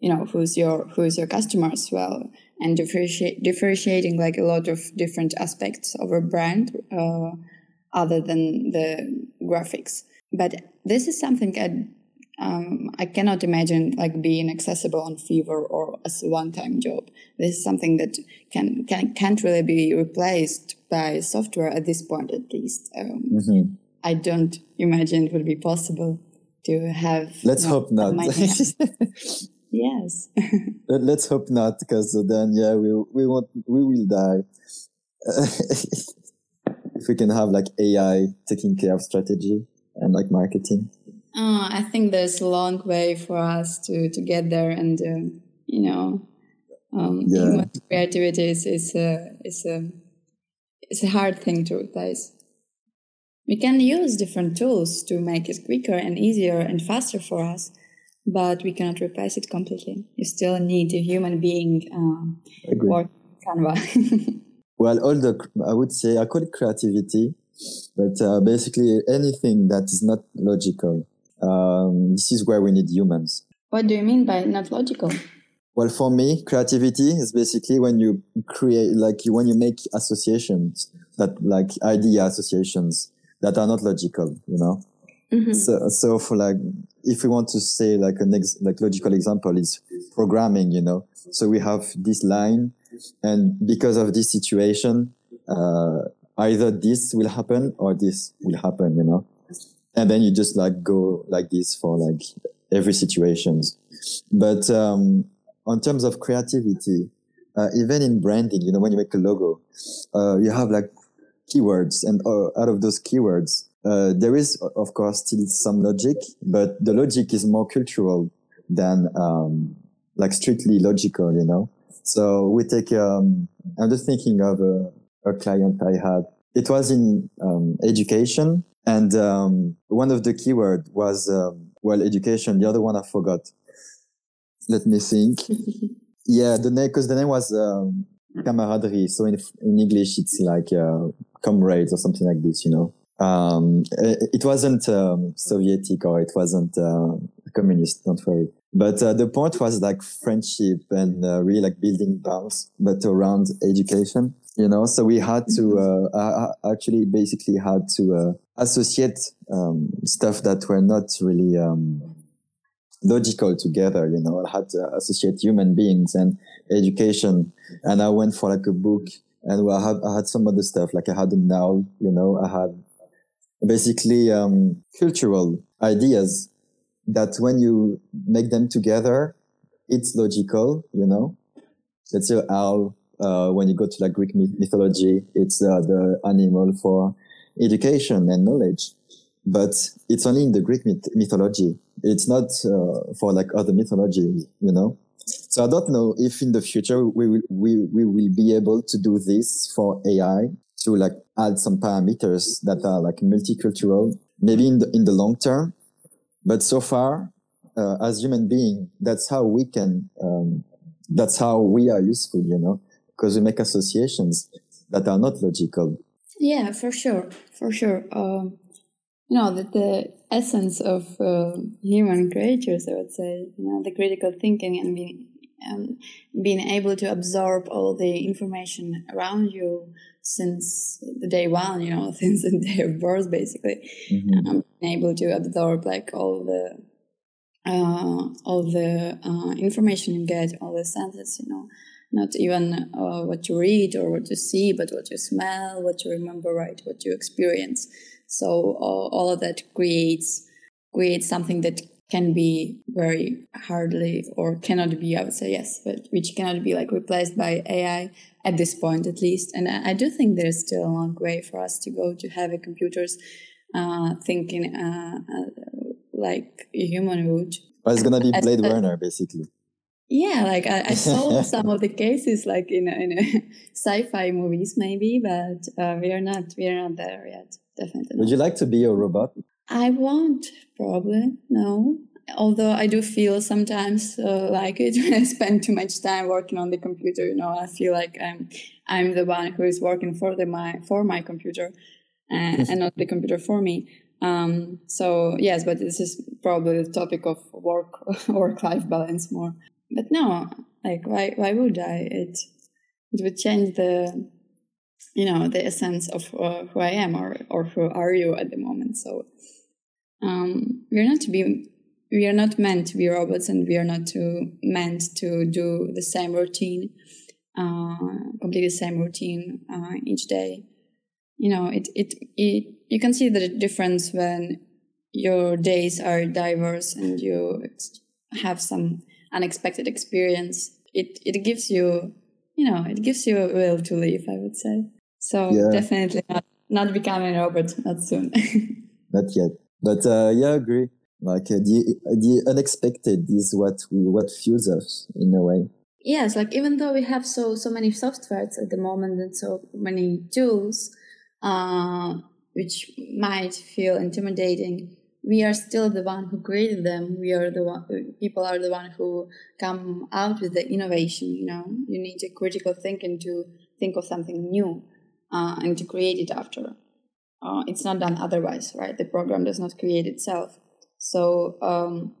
you know who's your who's your customer as well and differentiate, differentiating like a lot of different aspects of a brand uh, other than the graphics. But this is something I, um, I cannot imagine like being accessible on Fiverr or as a one-time job this is something that can, can can't really be replaced by software at this point at least um, mm-hmm. I don't imagine it would be possible to have. Let's you know, hope not. yes. Let's hope not, because then yeah, we we won't we will die. if we can have like AI taking care of strategy and like marketing. Uh, I think there's a long way for us to to get there, and uh, you know, um, yeah. human creativity is is a is a it's a hard thing to replace. We can use different tools to make it quicker and easier and faster for us, but we cannot replace it completely. You still need a human being um, or Canva. well, all the I would say I call it creativity, but uh, basically anything that is not logical. Um, this is where we need humans. What do you mean by not logical? Well, for me, creativity is basically when you create, like when you make associations that, like idea associations that are not logical, you know? Mm-hmm. So, so for like, if we want to say like a next, like logical example is programming, you know? So we have this line and because of this situation, uh, either this will happen or this will happen, you know? And then you just like go like this for like every situations. But, um, on terms of creativity, uh, even in branding, you know, when you make a logo, uh, you have like keywords, and uh, out of those keywords, uh, there is of course still some logic, but the logic is more cultural than um, like strictly logical, you know. So we take. Um, I'm just thinking of a, a, client I had. It was in um, education, and um, one of the keyword was um, well education. The other one I forgot let me think. yeah, the name because the name was um, camaraderie. So in in English, it's like uh, comrades or something like this. You know, um, it, it, wasn't um, Sovietic or it wasn't uh, communist. Don't worry. But uh, the point was like friendship and uh, really like building bonds, but around education. You know, so we had to mm-hmm. uh, actually basically had to uh, associate um, stuff that were not really um, logical together. You know, I had to associate human beings and education, and I went for like a book, and I had I had some other stuff like I had them now. You know, I had basically um, cultural ideas that when you make them together, it's logical. You know, let's say owl. Uh, when you go to like Greek mythology, it's uh, the animal for education and knowledge but it's only in the Greek myth- mythology. It's not uh, for like other mythologies, you know. So I don't know if in the future we will we, we will be able to do this for AI to like add some parameters that are like multicultural, maybe in the in the long term. But so far, uh, as human being, that's how we can. Um, that's how we are useful, you know, because we make associations that are not logical. Yeah, for sure, for sure. Um, you know, the, the essence of uh, human creatures, I would say, you know, the critical thinking and being, um, being able to absorb all the information around you since the day one, you know, since the day of birth, basically, mm-hmm. um, being able to absorb like all the uh, all the uh, information you get, all the senses, you know, not even uh, what you read or what you see, but what you smell, what you remember, right, what you experience. So all, all of that creates creates something that can be very hardly or cannot be, I would say yes, but which cannot be like replaced by AI at this point at least. And I, I do think there's still a long way for us to go to have a computers uh, thinking uh, uh, like a human would. Well, it's gonna be Blade Runner basically. Yeah, like I, I saw some of the cases like in in sci-fi movies maybe, but uh, we are not we are not there yet definitely. Would you like to be a robot? I won't, probably, no. Although I do feel sometimes uh, like it when I spend too much time working on the computer. You know, I feel like I'm I'm the one who is working for the my for my computer, and, and not the computer for me. Um, so yes, but this is probably the topic of work work life balance more. But no, like why why would I? It it would change the you know the essence of uh, who I am or or who are you at the moment. So um, we're not to be we are not meant to be robots, and we are not to meant to do the same routine, uh, complete the same routine uh, each day. You know, it it it you can see the difference when your days are diverse and you have some unexpected experience. It it gives you, you know, it gives you a will to live. I would say. So yeah. definitely not not becoming a robot, not soon. not yet, but uh, yeah, I agree. Like uh, the the unexpected is what we, what fuels us in a way. Yes, like even though we have so so many softwares at the moment and so many tools, uh, which might feel intimidating, we are still the one who created them. We are the one, people are the one who come out with the innovation. You know, you need a critical thinking to think of something new uh, and to create it after. Uh, it's not done otherwise, right? The program does not create itself. So um,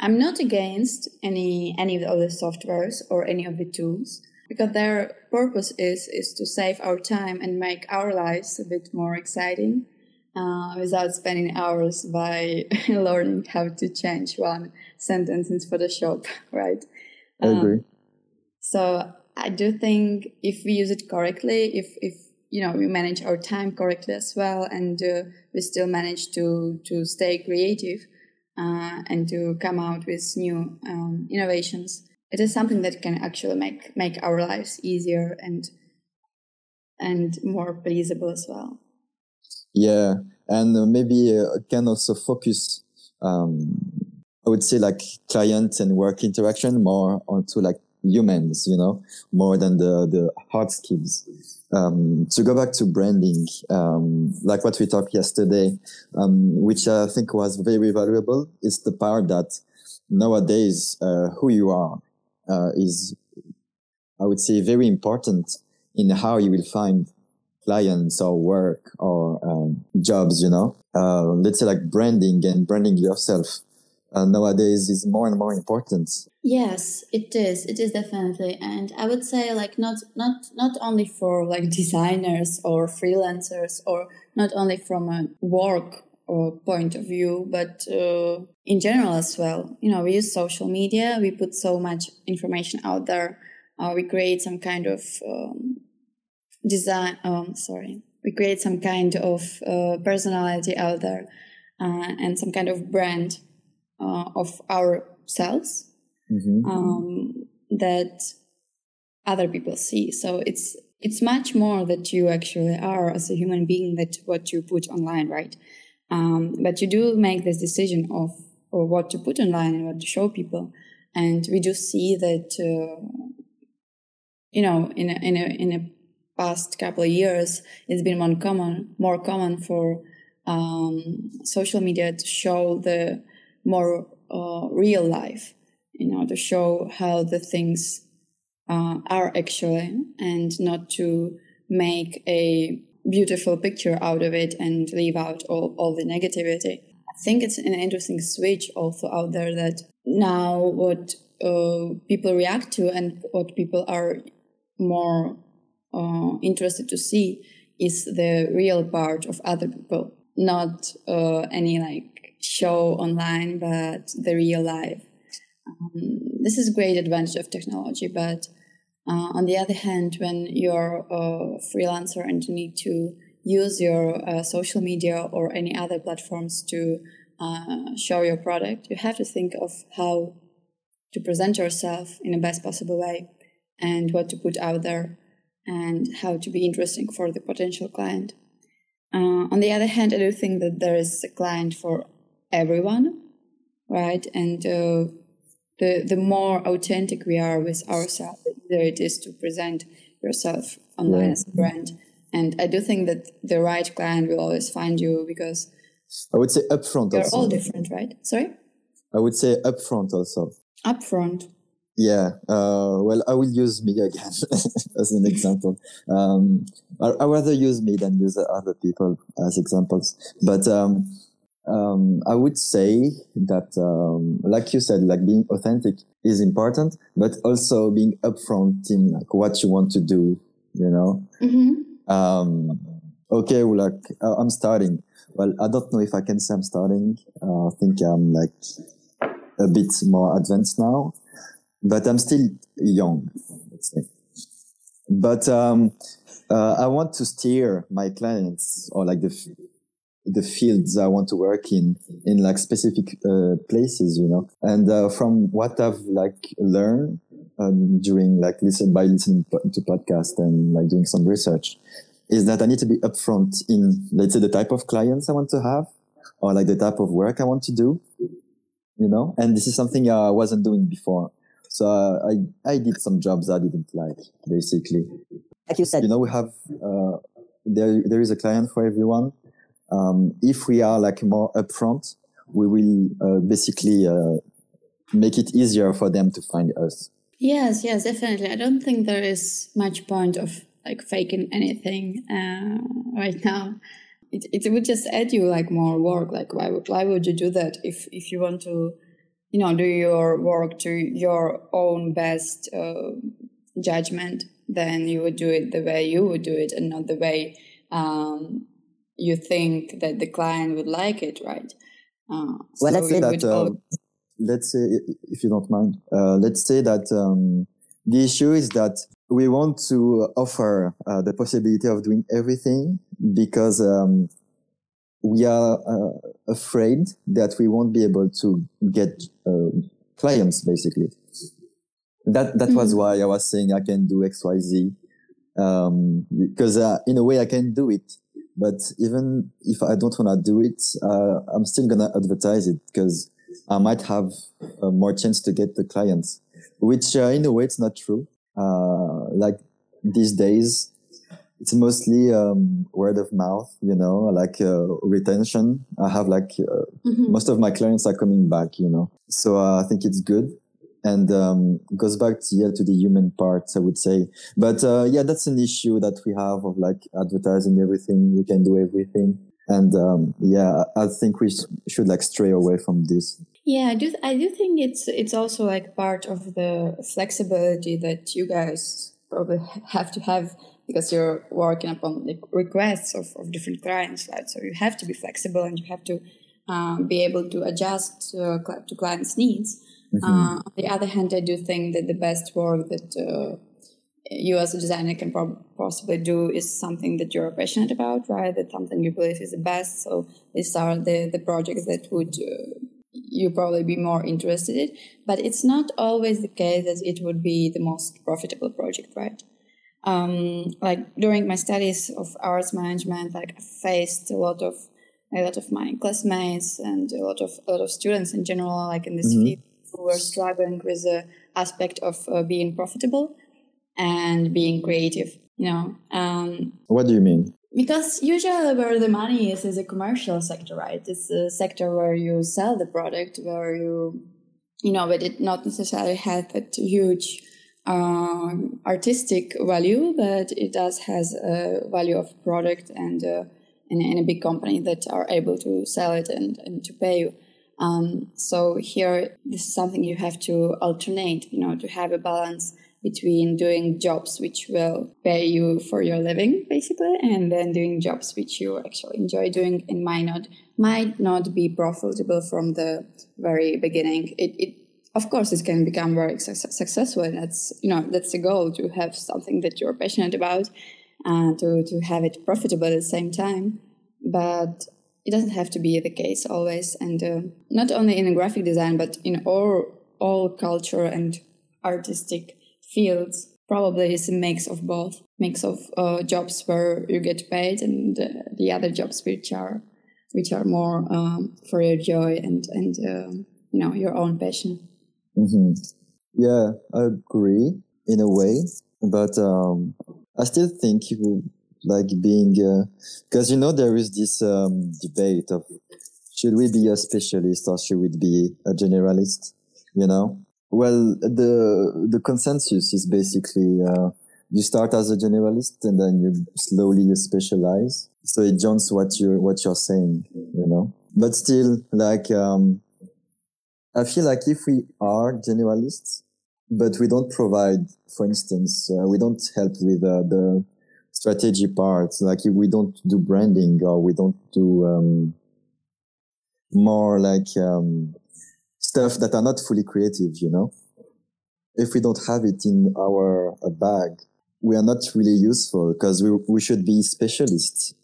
I'm not against any any of the softwares or any of the tools because their purpose is is to save our time and make our lives a bit more exciting uh, without spending hours by learning how to change one sentence in Photoshop, right? I agree. Um, so I do think if we use it correctly, if if you know we manage our time correctly as well, and uh, we still manage to to stay creative uh, and to come out with new um, innovations, it is something that can actually make make our lives easier and and more pleasable as well. Yeah, and uh, maybe uh, can also focus. Um, I would say like client and work interaction more onto like humans, you know, more than the, the hard skills. Um, to go back to branding, um, like what we talked yesterday, um, which I think was very valuable, is the part that nowadays, uh, who you are, uh, is, I would say, very important in how you will find clients or work or um, jobs, you know, uh, let's say like branding and branding yourself uh, nowadays is more and more important. Yes, it is. It is definitely, and I would say like not not not only for like designers or freelancers or not only from a work or uh, point of view, but uh, in general as well. You know, we use social media. We put so much information out there. Uh, we create some kind of um, design. Um, sorry, we create some kind of uh, personality out there uh, and some kind of brand uh, of ourselves mm-hmm. um, that other people see. So it's it's much more that you actually are as a human being that what you put online, right? Um, but you do make this decision of or what to put online and what to show people, and we do see that uh, you know in a, in a in a past couple of years it's been more common more common for um, social media to show the more uh, real life, you know, to show how the things uh, are actually and not to make a beautiful picture out of it and leave out all, all the negativity. I think it's an interesting switch also out there that now what uh, people react to and what people are more uh, interested to see is the real part of other people, not uh, any like show online, but the real life. Um, this is great advantage of technology, but uh, on the other hand, when you're a freelancer and you need to use your uh, social media or any other platforms to uh, show your product, you have to think of how to present yourself in the best possible way and what to put out there and how to be interesting for the potential client. Uh, on the other hand, I do think that there is a client for everyone, right? And uh, the the more authentic we are with ourselves, the easier it is to present yourself online as a brand. And I do think that the right client will always find you because I would say upfront. They're also. all different, right? Sorry. I would say upfront also. Upfront. Yeah. Uh, well, I will use me again as an example. Um, I, I rather use me than use other people as examples. But um, um, I would say that, um, like you said, like being authentic is important, but also being upfront in like what you want to do. You know. Mm-hmm. Um, okay, well, like uh, I'm starting. Well, I don't know if I can say I'm starting. Uh, I think I'm like a bit more advanced now, but I'm still young. Let's say. But um, uh, I want to steer my clients or like the the fields I want to work in, in like specific uh, places, you know. And uh, from what I've like learned um, during like listen by listening to podcast and like doing some research, is that I need to be upfront in let's say the type of clients I want to have, or like the type of work I want to do, you know. And this is something I wasn't doing before. So uh, I I did some jobs I didn't like, basically. Like you said, you know, we have uh, there there is a client for everyone um, if we are like more upfront, we will uh, basically uh, make it easier for them to find us. Yes, yes, definitely. I don't think there is much point of like faking anything uh, right now. It, it would just add you like more work. Like why would why would you do that if if you want to, you know, do your work to your own best uh, judgment? Then you would do it the way you would do it, and not the way um, you think that the client would like it, right? Uh, well, let's say that. Uh, let's say, if you don't mind, uh, let's say that um, the issue is that we want to offer uh, the possibility of doing everything because um, we are uh, afraid that we won't be able to get uh, clients, basically. That that mm-hmm. was why I was saying I can do X, Y, Z, um, because in a way I can do it but even if I don't want to do it, uh, I'm still going to advertise it because I might have uh, more chance to get the clients, which uh, in a way it's not true. Uh, like these days, it's mostly um, word of mouth, you know, like uh, retention. I have like uh, mm-hmm. most of my clients are coming back, you know, so I think it's good. And um, goes back to, yeah to the human part i would say. But uh, yeah that's an issue that we have of like advertising everything. We can do everything. And um, yeah i think we sh- should like stray away from this. Yeah i do i do think it's it's also like part of the flexibility that you guys probably have to have because you're working upon the requests of, of different clients right so you have to be flexible and you have to um, be able to adjust uh, to clients needs Mm-hmm. Uh, on the other hand, I do think that the best work that uh, you as a designer can pro- possibly do is something that you're passionate about, right? That something you believe is the best. So these are the, the projects that would uh, you probably be more interested in. But it's not always the case that it would be the most profitable project, right? Um, like during my studies of arts management, like I faced a lot of a lot of my classmates and a lot of a lot of students in general, like in this mm-hmm. field who were struggling with the aspect of uh, being profitable and being creative you know? Um, what do you mean? because usually where the money is is a commercial sector right? It's a sector where you sell the product where you you know but it not necessarily has that huge um, artistic value but it does has a value of product and uh, a big company that are able to sell it and, and to pay you um, so here, this is something you have to alternate, you know, to have a balance between doing jobs which will pay you for your living, basically, and then doing jobs which you actually enjoy doing and might not might not be profitable from the very beginning. It, it of course it can become very su- successful, and that's you know that's the goal to have something that you're passionate about, and to to have it profitable at the same time. But it doesn't have to be the case always and uh, not only in graphic design but in all all culture and artistic fields probably is a mix of both mix of uh, jobs where you get paid and uh, the other jobs which are which are more um, for your joy and and um, you know your own passion mm-hmm. yeah i agree in a way but um, i still think you like being because uh, you know there is this um, debate of should we be a specialist or should we be a generalist you know? Well the the consensus is basically uh, you start as a generalist and then you slowly specialize. So it joins what you what you're saying you know? But still like um, i feel like if we are generalists but we don't provide for instance uh, we don't help with uh, the strategy parts. Like we don't do branding or we don't do um, more like um, stuff that are not fully creative. You know, if we don't have it in our bag, we are not really useful because we we should be specialists.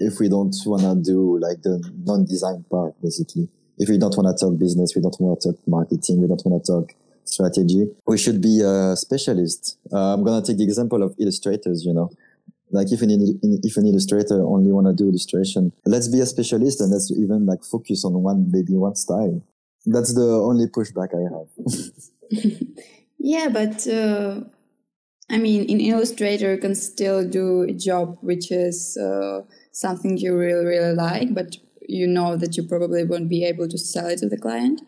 if we don't want to do like the non-design part, basically. If we don't want to talk business, we don't want to talk marketing, we don't want to talk strategy, we should be a specialist. Uh, I'm going to take the example of illustrators, you know. Like if an, if an illustrator only want to do illustration, let's be a specialist and let's even like focus on one, maybe one style. That's the only pushback I have. yeah, but uh, I mean, in Illustrator, can still do a job which is uh, something you really, really like, but you know that you probably won't be able to sell it to the client.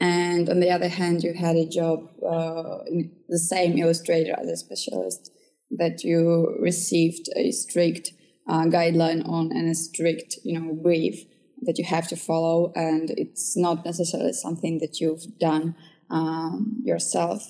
And on the other hand, you had a job uh, in the same Illustrator as a specialist that you received a strict uh, guideline on and a strict, you know, brief that you have to follow, and it's not necessarily something that you've done um, yourself.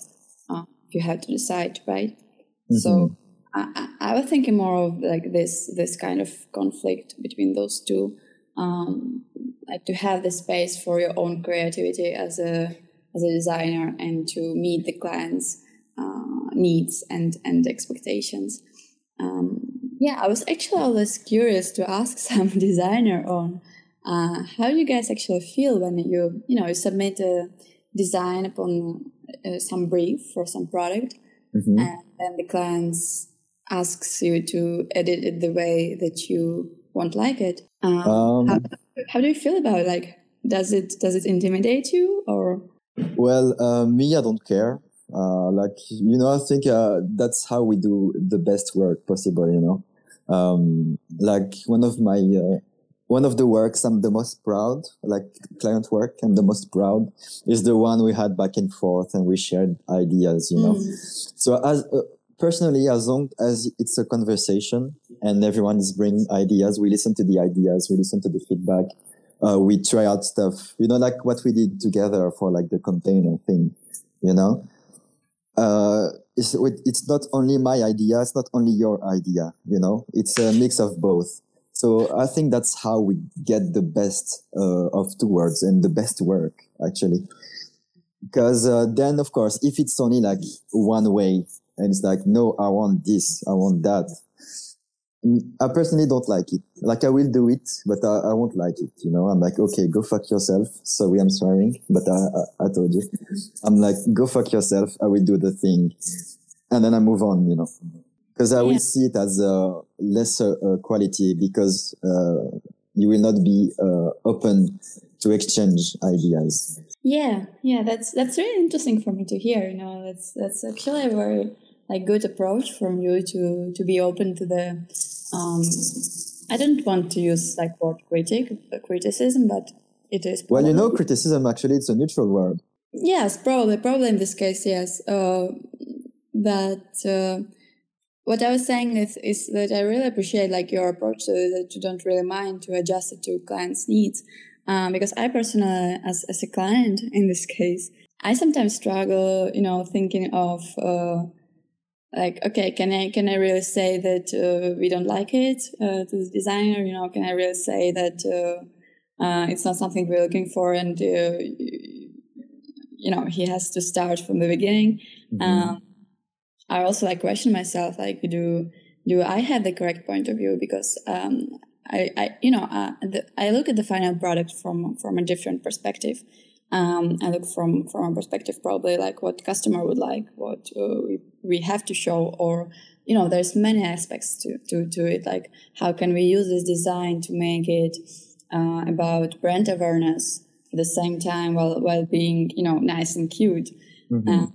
Uh, you have to decide, right? Mm-hmm. So I, I, was thinking more of like this this kind of conflict between those two, um, like to have the space for your own creativity as a as a designer and to meet the client's uh, needs and and expectations. Um, yeah, I was actually always curious to ask some designer on uh, how do you guys actually feel when you you know you submit a design upon uh, some brief for some product, mm-hmm. and then the client asks you to edit it the way that you won't like it. Um, um, how, how, do you feel about it? Like, does it does it intimidate you or? Well, uh, me, I don't care. Uh, like you know, I think uh, that's how we do the best work possible. You know, um, like one of my uh, one of the works I'm the most proud, like client work, I'm the most proud is the one we had back and forth and we shared ideas, you know. Mm. So as uh, personally, as long as it's a conversation and everyone is bringing ideas, we listen to the ideas, we listen to the feedback, uh, we try out stuff, you know, like what we did together for like the container thing, you know. Uh, it's, it's not only my idea, it's not only your idea, you know, it's a mix of both. So I think that's how we get the best uh, of two words and the best work actually. Because uh, then, of course, if it's only like one way and it's like, no, I want this, I want that. I personally don't like it. Like I will do it, but I, I won't like it. You know, I'm like, okay, go fuck yourself. Sorry, I'm swearing, but I, I, I told you. I'm like, go fuck yourself. I will do the thing. And then I move on, you know because I yeah. will see it as a lesser uh, quality because uh, you will not be uh, open to exchange ideas. Yeah, yeah, that's that's really interesting for me to hear. You know, that's that's actually a very like good approach from you to to be open to the. Um, I don't want to use like word critic uh, criticism, but it is. Well, you know, criticism actually it's a neutral word. Yes, probably, probably in this case, yes. Uh, but uh, what I was saying is, is that I really appreciate like your approach so that you don't really mind to adjust it to clients' needs. Um, because I personally, as, as a client in this case, I sometimes struggle, you know, thinking of, uh, like, okay, can I, can I really say that, uh, we don't like it, uh, to the designer? You know, can I really say that, uh, uh, it's not something we're looking for and, uh, you know, he has to start from the beginning. Mm-hmm. Um, I also like question myself, like, do do I have the correct point of view? Because um, I, I, you know, uh, the, I look at the final product from from a different perspective. Um, I look from from a perspective probably like what customer would like, what uh, we, we have to show, or you know, there's many aspects to to to it. Like how can we use this design to make it uh, about brand awareness at the same time while while being you know nice and cute. Mm-hmm. Uh,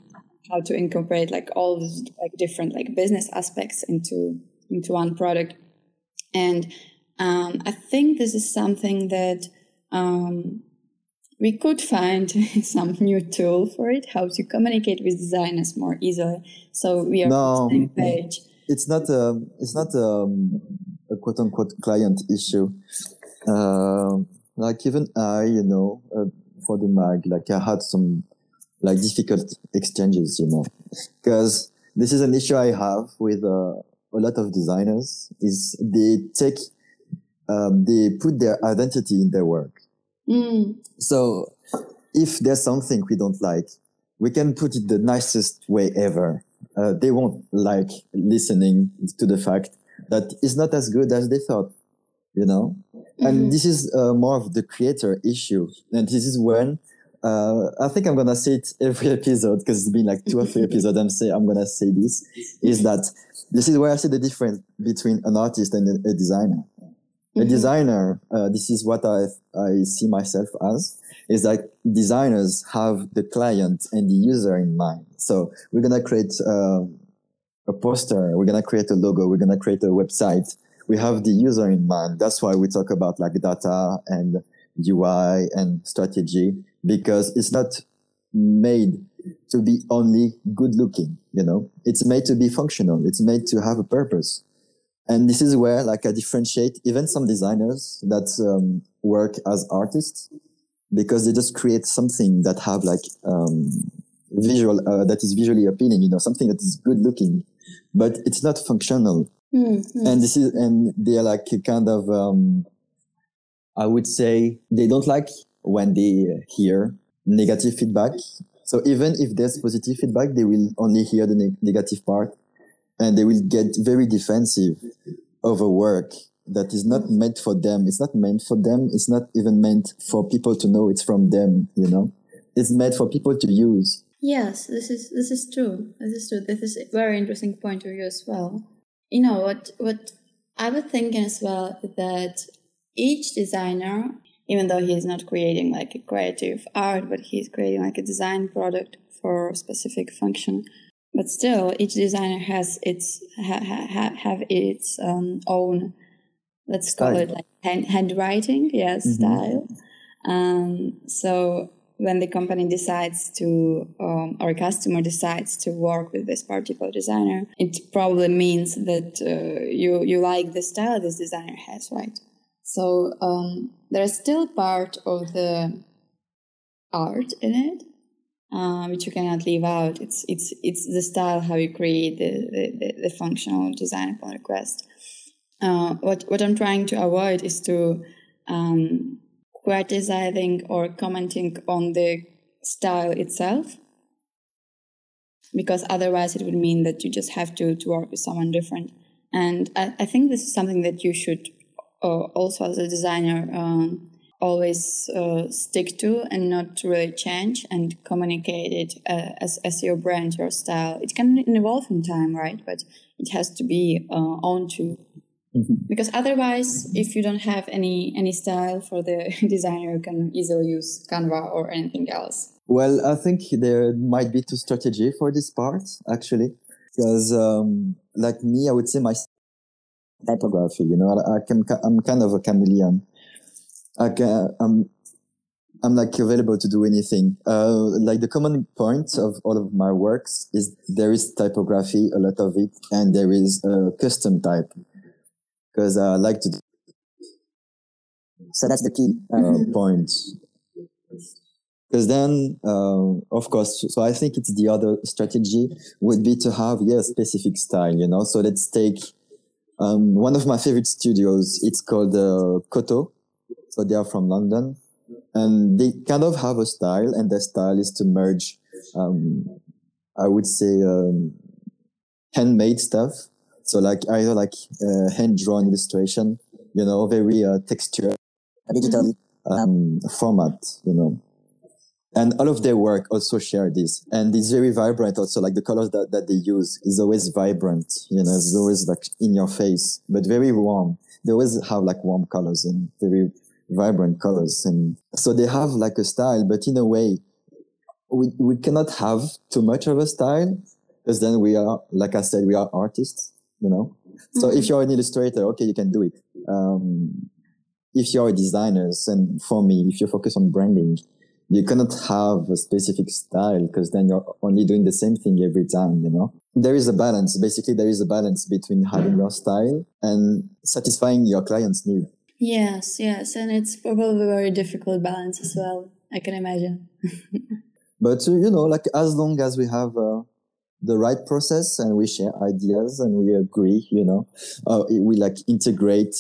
how to incorporate like all these like different like business aspects into into one product and um, i think this is something that um, we could find some new tool for it how to communicate with designers more easily. So we are no, on the same page. It's not um, it's not um, a quote unquote client issue. Uh, like even i you know uh, for the mag like i had some like difficult exchanges, you know, because this is an issue I have with uh, a lot of designers is they take, um, they put their identity in their work. Mm. So if there's something we don't like, we can put it the nicest way ever. Uh, they won't like listening to the fact that it's not as good as they thought, you know? Mm-hmm. And this is uh, more of the creator issue. And this is when uh, I think I'm gonna say it every episode because it's been like two or three episodes. I'm say I'm gonna say this is that this is where I see the difference between an artist and a, a designer. Mm-hmm. A designer, uh, this is what I I see myself as is that designers have the client and the user in mind. So we're gonna create uh, a poster, we're gonna create a logo, we're gonna create a website. We have the user in mind. That's why we talk about like data and UI and strategy because it's not made to be only good looking, you know, it's made to be functional. It's made to have a purpose. And this is where like I differentiate even some designers that um, work as artists because they just create something that have like, um, visual, uh, that is visually appealing, you know, something that is good looking, but it's not functional. Mm-hmm. And this is, and they are like kind of, um, I would say they don't like when they hear negative feedback. So even if there's positive feedback, they will only hear the ne- negative part and they will get very defensive over work that is not meant for them. It's not meant for them. It's not even meant for people to know it's from them, you know? It's meant for people to use. Yes, this is this is true. This is true. This is a very interesting point of view as well. You know what what I was thinking as well that each designer even though he's not creating like a creative art, but he's creating like a design product for a specific function. But still, each designer has its ha, ha, have its um, own, let's call style. it like hand, handwriting, yes, mm-hmm. style. Um, so when the company decides to, um, or a customer decides to work with this particular designer, it probably means that uh, you you like the style this designer has, right? So um, there's still part of the art in it, uh, which you cannot leave out. It's it's it's the style how you create the the, the functional design upon request. Uh, what what I'm trying to avoid is to um, criticizing or commenting on the style itself because otherwise it would mean that you just have to, to work with someone different and I, I think this is something that you should uh, also as a designer um, always uh, stick to and not really change and communicate it uh, as, as your brand, your style. It can evolve in time, right? But it has to be uh, owned to. Mm-hmm. Because otherwise, if you don't have any any style for the designer, you can easily use Canva or anything else. Well, I think there might be two strategy for this part actually, because um, like me, I would say my typography. You know, I, I can, I'm kind of a chameleon. I can, I'm, I'm like available to do anything. Uh, like the common point of all of my works is there is typography, a lot of it, and there is a custom type because I like to. Do. So that's the key uh, point. Because then, uh, of course, so I think it's the other strategy would be to have yeah specific style. You know, so let's take um, one of my favorite studios, it's called uh, Koto. So they are from London. And they kind of have a style and their style is to merge, um, I would say, um, handmade stuff. So like either like uh, hand drawn illustration, you know, very uh, texture, digital um, format, you know. And all of their work also share this. And it's very vibrant also like the colors that, that they use is always vibrant you know it's always like in your face but very warm. They always have like warm colors and very vibrant colors and so they have like a style but in a way we, we cannot have too much of a style because then we are like i said we are artists you know mm-hmm. so if you're an illustrator okay you can do it um, if you're a designer and for me if you focus on branding you cannot have a specific style because then you're only doing the same thing every time, you know? There is a balance. Basically, there is a balance between having your style and satisfying your client's need. Yes, yes. And it's probably a very difficult balance as well. I can imagine. but, uh, you know, like as long as we have uh, the right process and we share ideas and we agree, you know, uh, we like integrate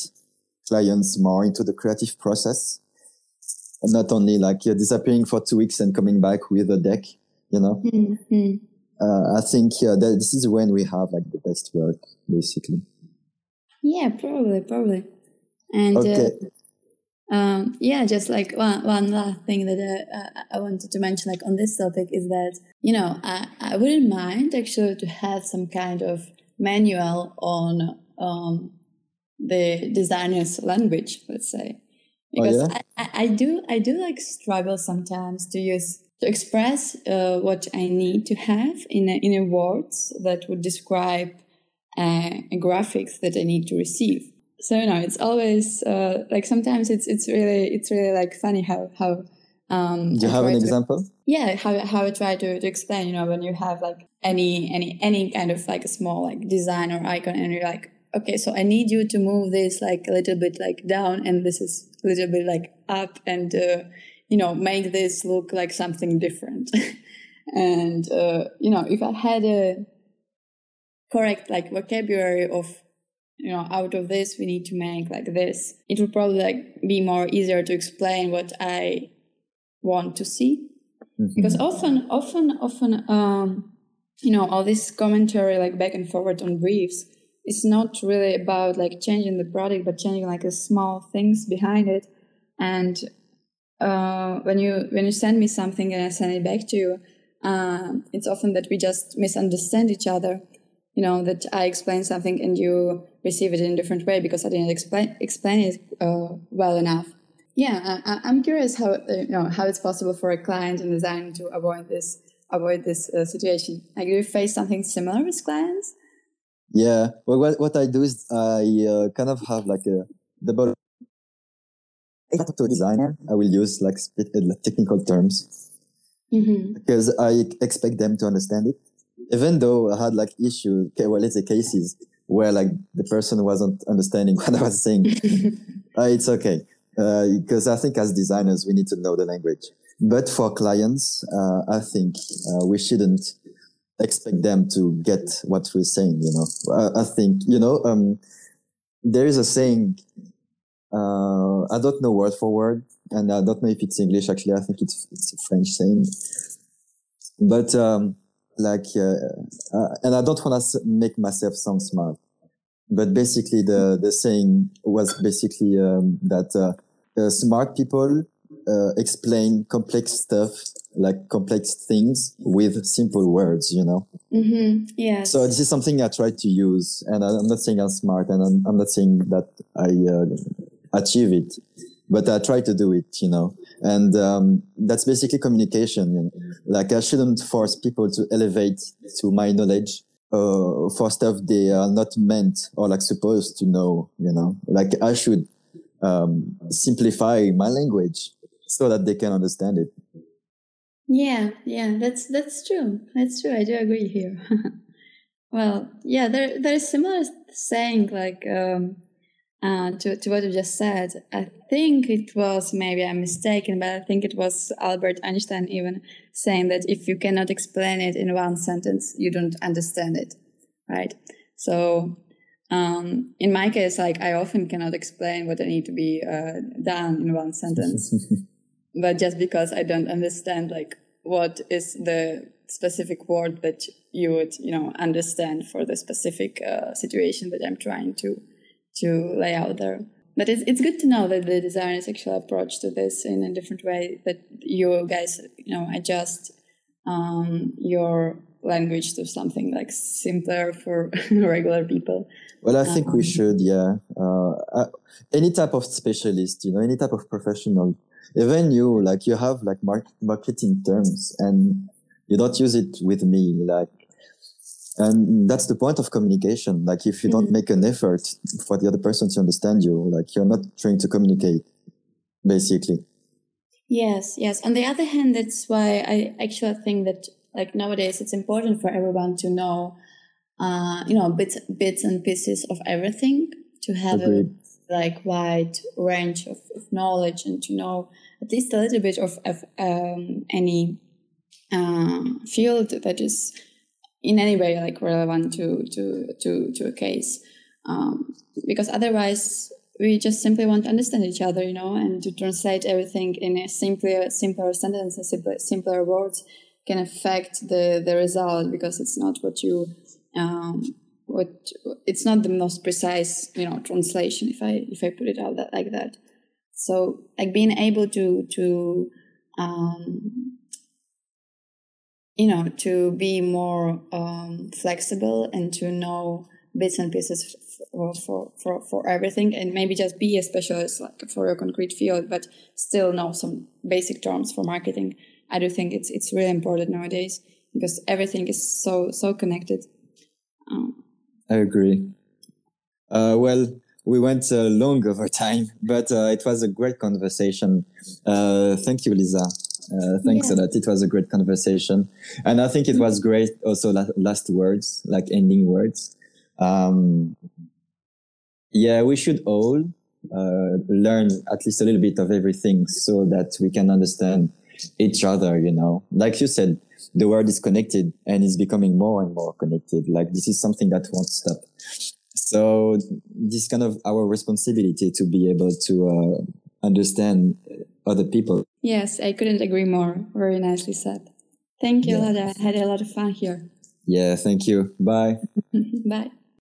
clients more into the creative process not only like you're disappearing for two weeks and coming back with a deck, you know. Mm-hmm. Uh, I think that this is when we have like the best work, basically. Yeah, probably, probably. And uh, um, yeah, just like one, one last thing that uh, uh, I wanted to mention, like on this topic, is that you know I, I wouldn't mind actually to have some kind of manual on um, the designer's language, let's say, Oh, because yeah? I, I, I do I do like struggle sometimes to use to express uh, what I need to have in a, in a words that would describe uh, graphics that I need to receive. So you know, it's always uh, like sometimes it's it's really it's really like funny how how um, Do you I have an to- example? yeah how, how i try to, to explain you know when you have like any any any kind of like a small like design or icon and you're like okay so i need you to move this like a little bit like down and this is a little bit like up and uh, you know make this look like something different and uh, you know if i had a correct like vocabulary of you know out of this we need to make like this. It would probably like be more easier to explain what i want to see. Mhm. because often often often um you know all this commentary like back and forward on briefs is not really about like changing the product but changing like the small things behind it. And uh when you when you send me something and i send it back to you um it's often that we just misunderstand each other you know that i explain something and you receive it in a different way because i didn't explain explain it uh, well enough yeah, I, I'm curious how uh, you know how it's possible for a client and designer to avoid this avoid this uh, situation. Like, do you face something similar with clients? Yeah. Well, what, what I do is I uh, kind of have like a double. If I talk to a designer, I will use like uh, technical terms Mm-hmm. because I expect them to understand it. Even though I had like issue, okay, well, let's say cases where like the person wasn't understanding what I was saying. Uh, it's okay because I think as designers we need to know the language. But for clients, uh, I think uh, we shouldn't expect them to get what we're saying. You know, I, I think you know um, there is a saying. Uh, I don't know word for word, and I don't know if it's English. Actually, I think it's it's a French saying. But um, like, uh, uh, and I don't want to make myself sound smart but basically the the saying was basically um, that uh, uh, smart people uh, explain complex stuff like complex things with simple words you know mm-hmm. Yes. so this is something i try to use and i'm not saying i'm smart and i'm, I'm not saying that i uh, achieve it but i try to do it you know and um, that's basically communication you know? like i shouldn't force people to elevate to my knowledge uh, for stuff they are not meant or like supposed to know, you know, like I should um, simplify my language so that they can understand it. Yeah, yeah, that's that's true. That's true. I do agree here. well, yeah, there there is similar saying like um, uh, to to what you just said. I think it was maybe I'm mistaken, but I think it was Albert Einstein even saying that if you cannot explain it in one sentence, you don't understand it, right? So. Um, in my case, like I often cannot explain what I need to be uh, done in one sentence but just because I don't understand like what is the specific word that you would you know understand for the specific uh, situation that I'm trying to to lay out there. But it's it's good to know that the designer's actual approach to this in a different way that you guys you know adjust um, your language to something like simpler for regular people. Well, I think we Um, should, yeah. Uh, uh, any type of specialist, you know, any type of professional, even you, like you have like mar- marketing terms and you don't use it with me, like, and that's the point of communication. Like, if you don't Mhm. make an effort for the other person to understand you, like, you're not trying to communicate, basically. Yes, yes. On the other hand, that's why I actually think that like nowadays it's important for everyone to know, uh, you know, bits bits and pieces of everything to have Agreed. a like wide range of, of knowledge and to know at least a little bit of, of um, any uh, field that is in any way like relevant to to to to a case. Um, because otherwise we just simply want to understand each other you know and to translate everything in a simpler simpler sentence and simpler, simpler words can affect the the result because it's not what you um, what it's not the most precise you know translation if i if i put it out that like that. So like being able to to um you know to be more um flexible and to know bits and pieces for, for, for, for everything and maybe just be a specialist like for a concrete field but still know some basic terms for marketing. I do think it's it's really important nowadays because everything is so so connected. Um, i agree. Uh, well we went uh, long over time but uh, it was a great conversation. Uh, thank you lisa uh, thanks yeah. a lot. It was a great conversation. And I think it was great also last words, like ending words. Um, yeah, we should all uh, learn at least a little bit of everything so that we can understand each other, you know. Like you said, the world is connected and is becoming more and more connected. Like this is something that won't stop. So this kind of our responsibility to be able to uh, understand other people. Yes, I couldn't agree more. Very nicely said. Thank you. Lada. I had a lot of fun here. Yeah, thank you. Bye. Bye.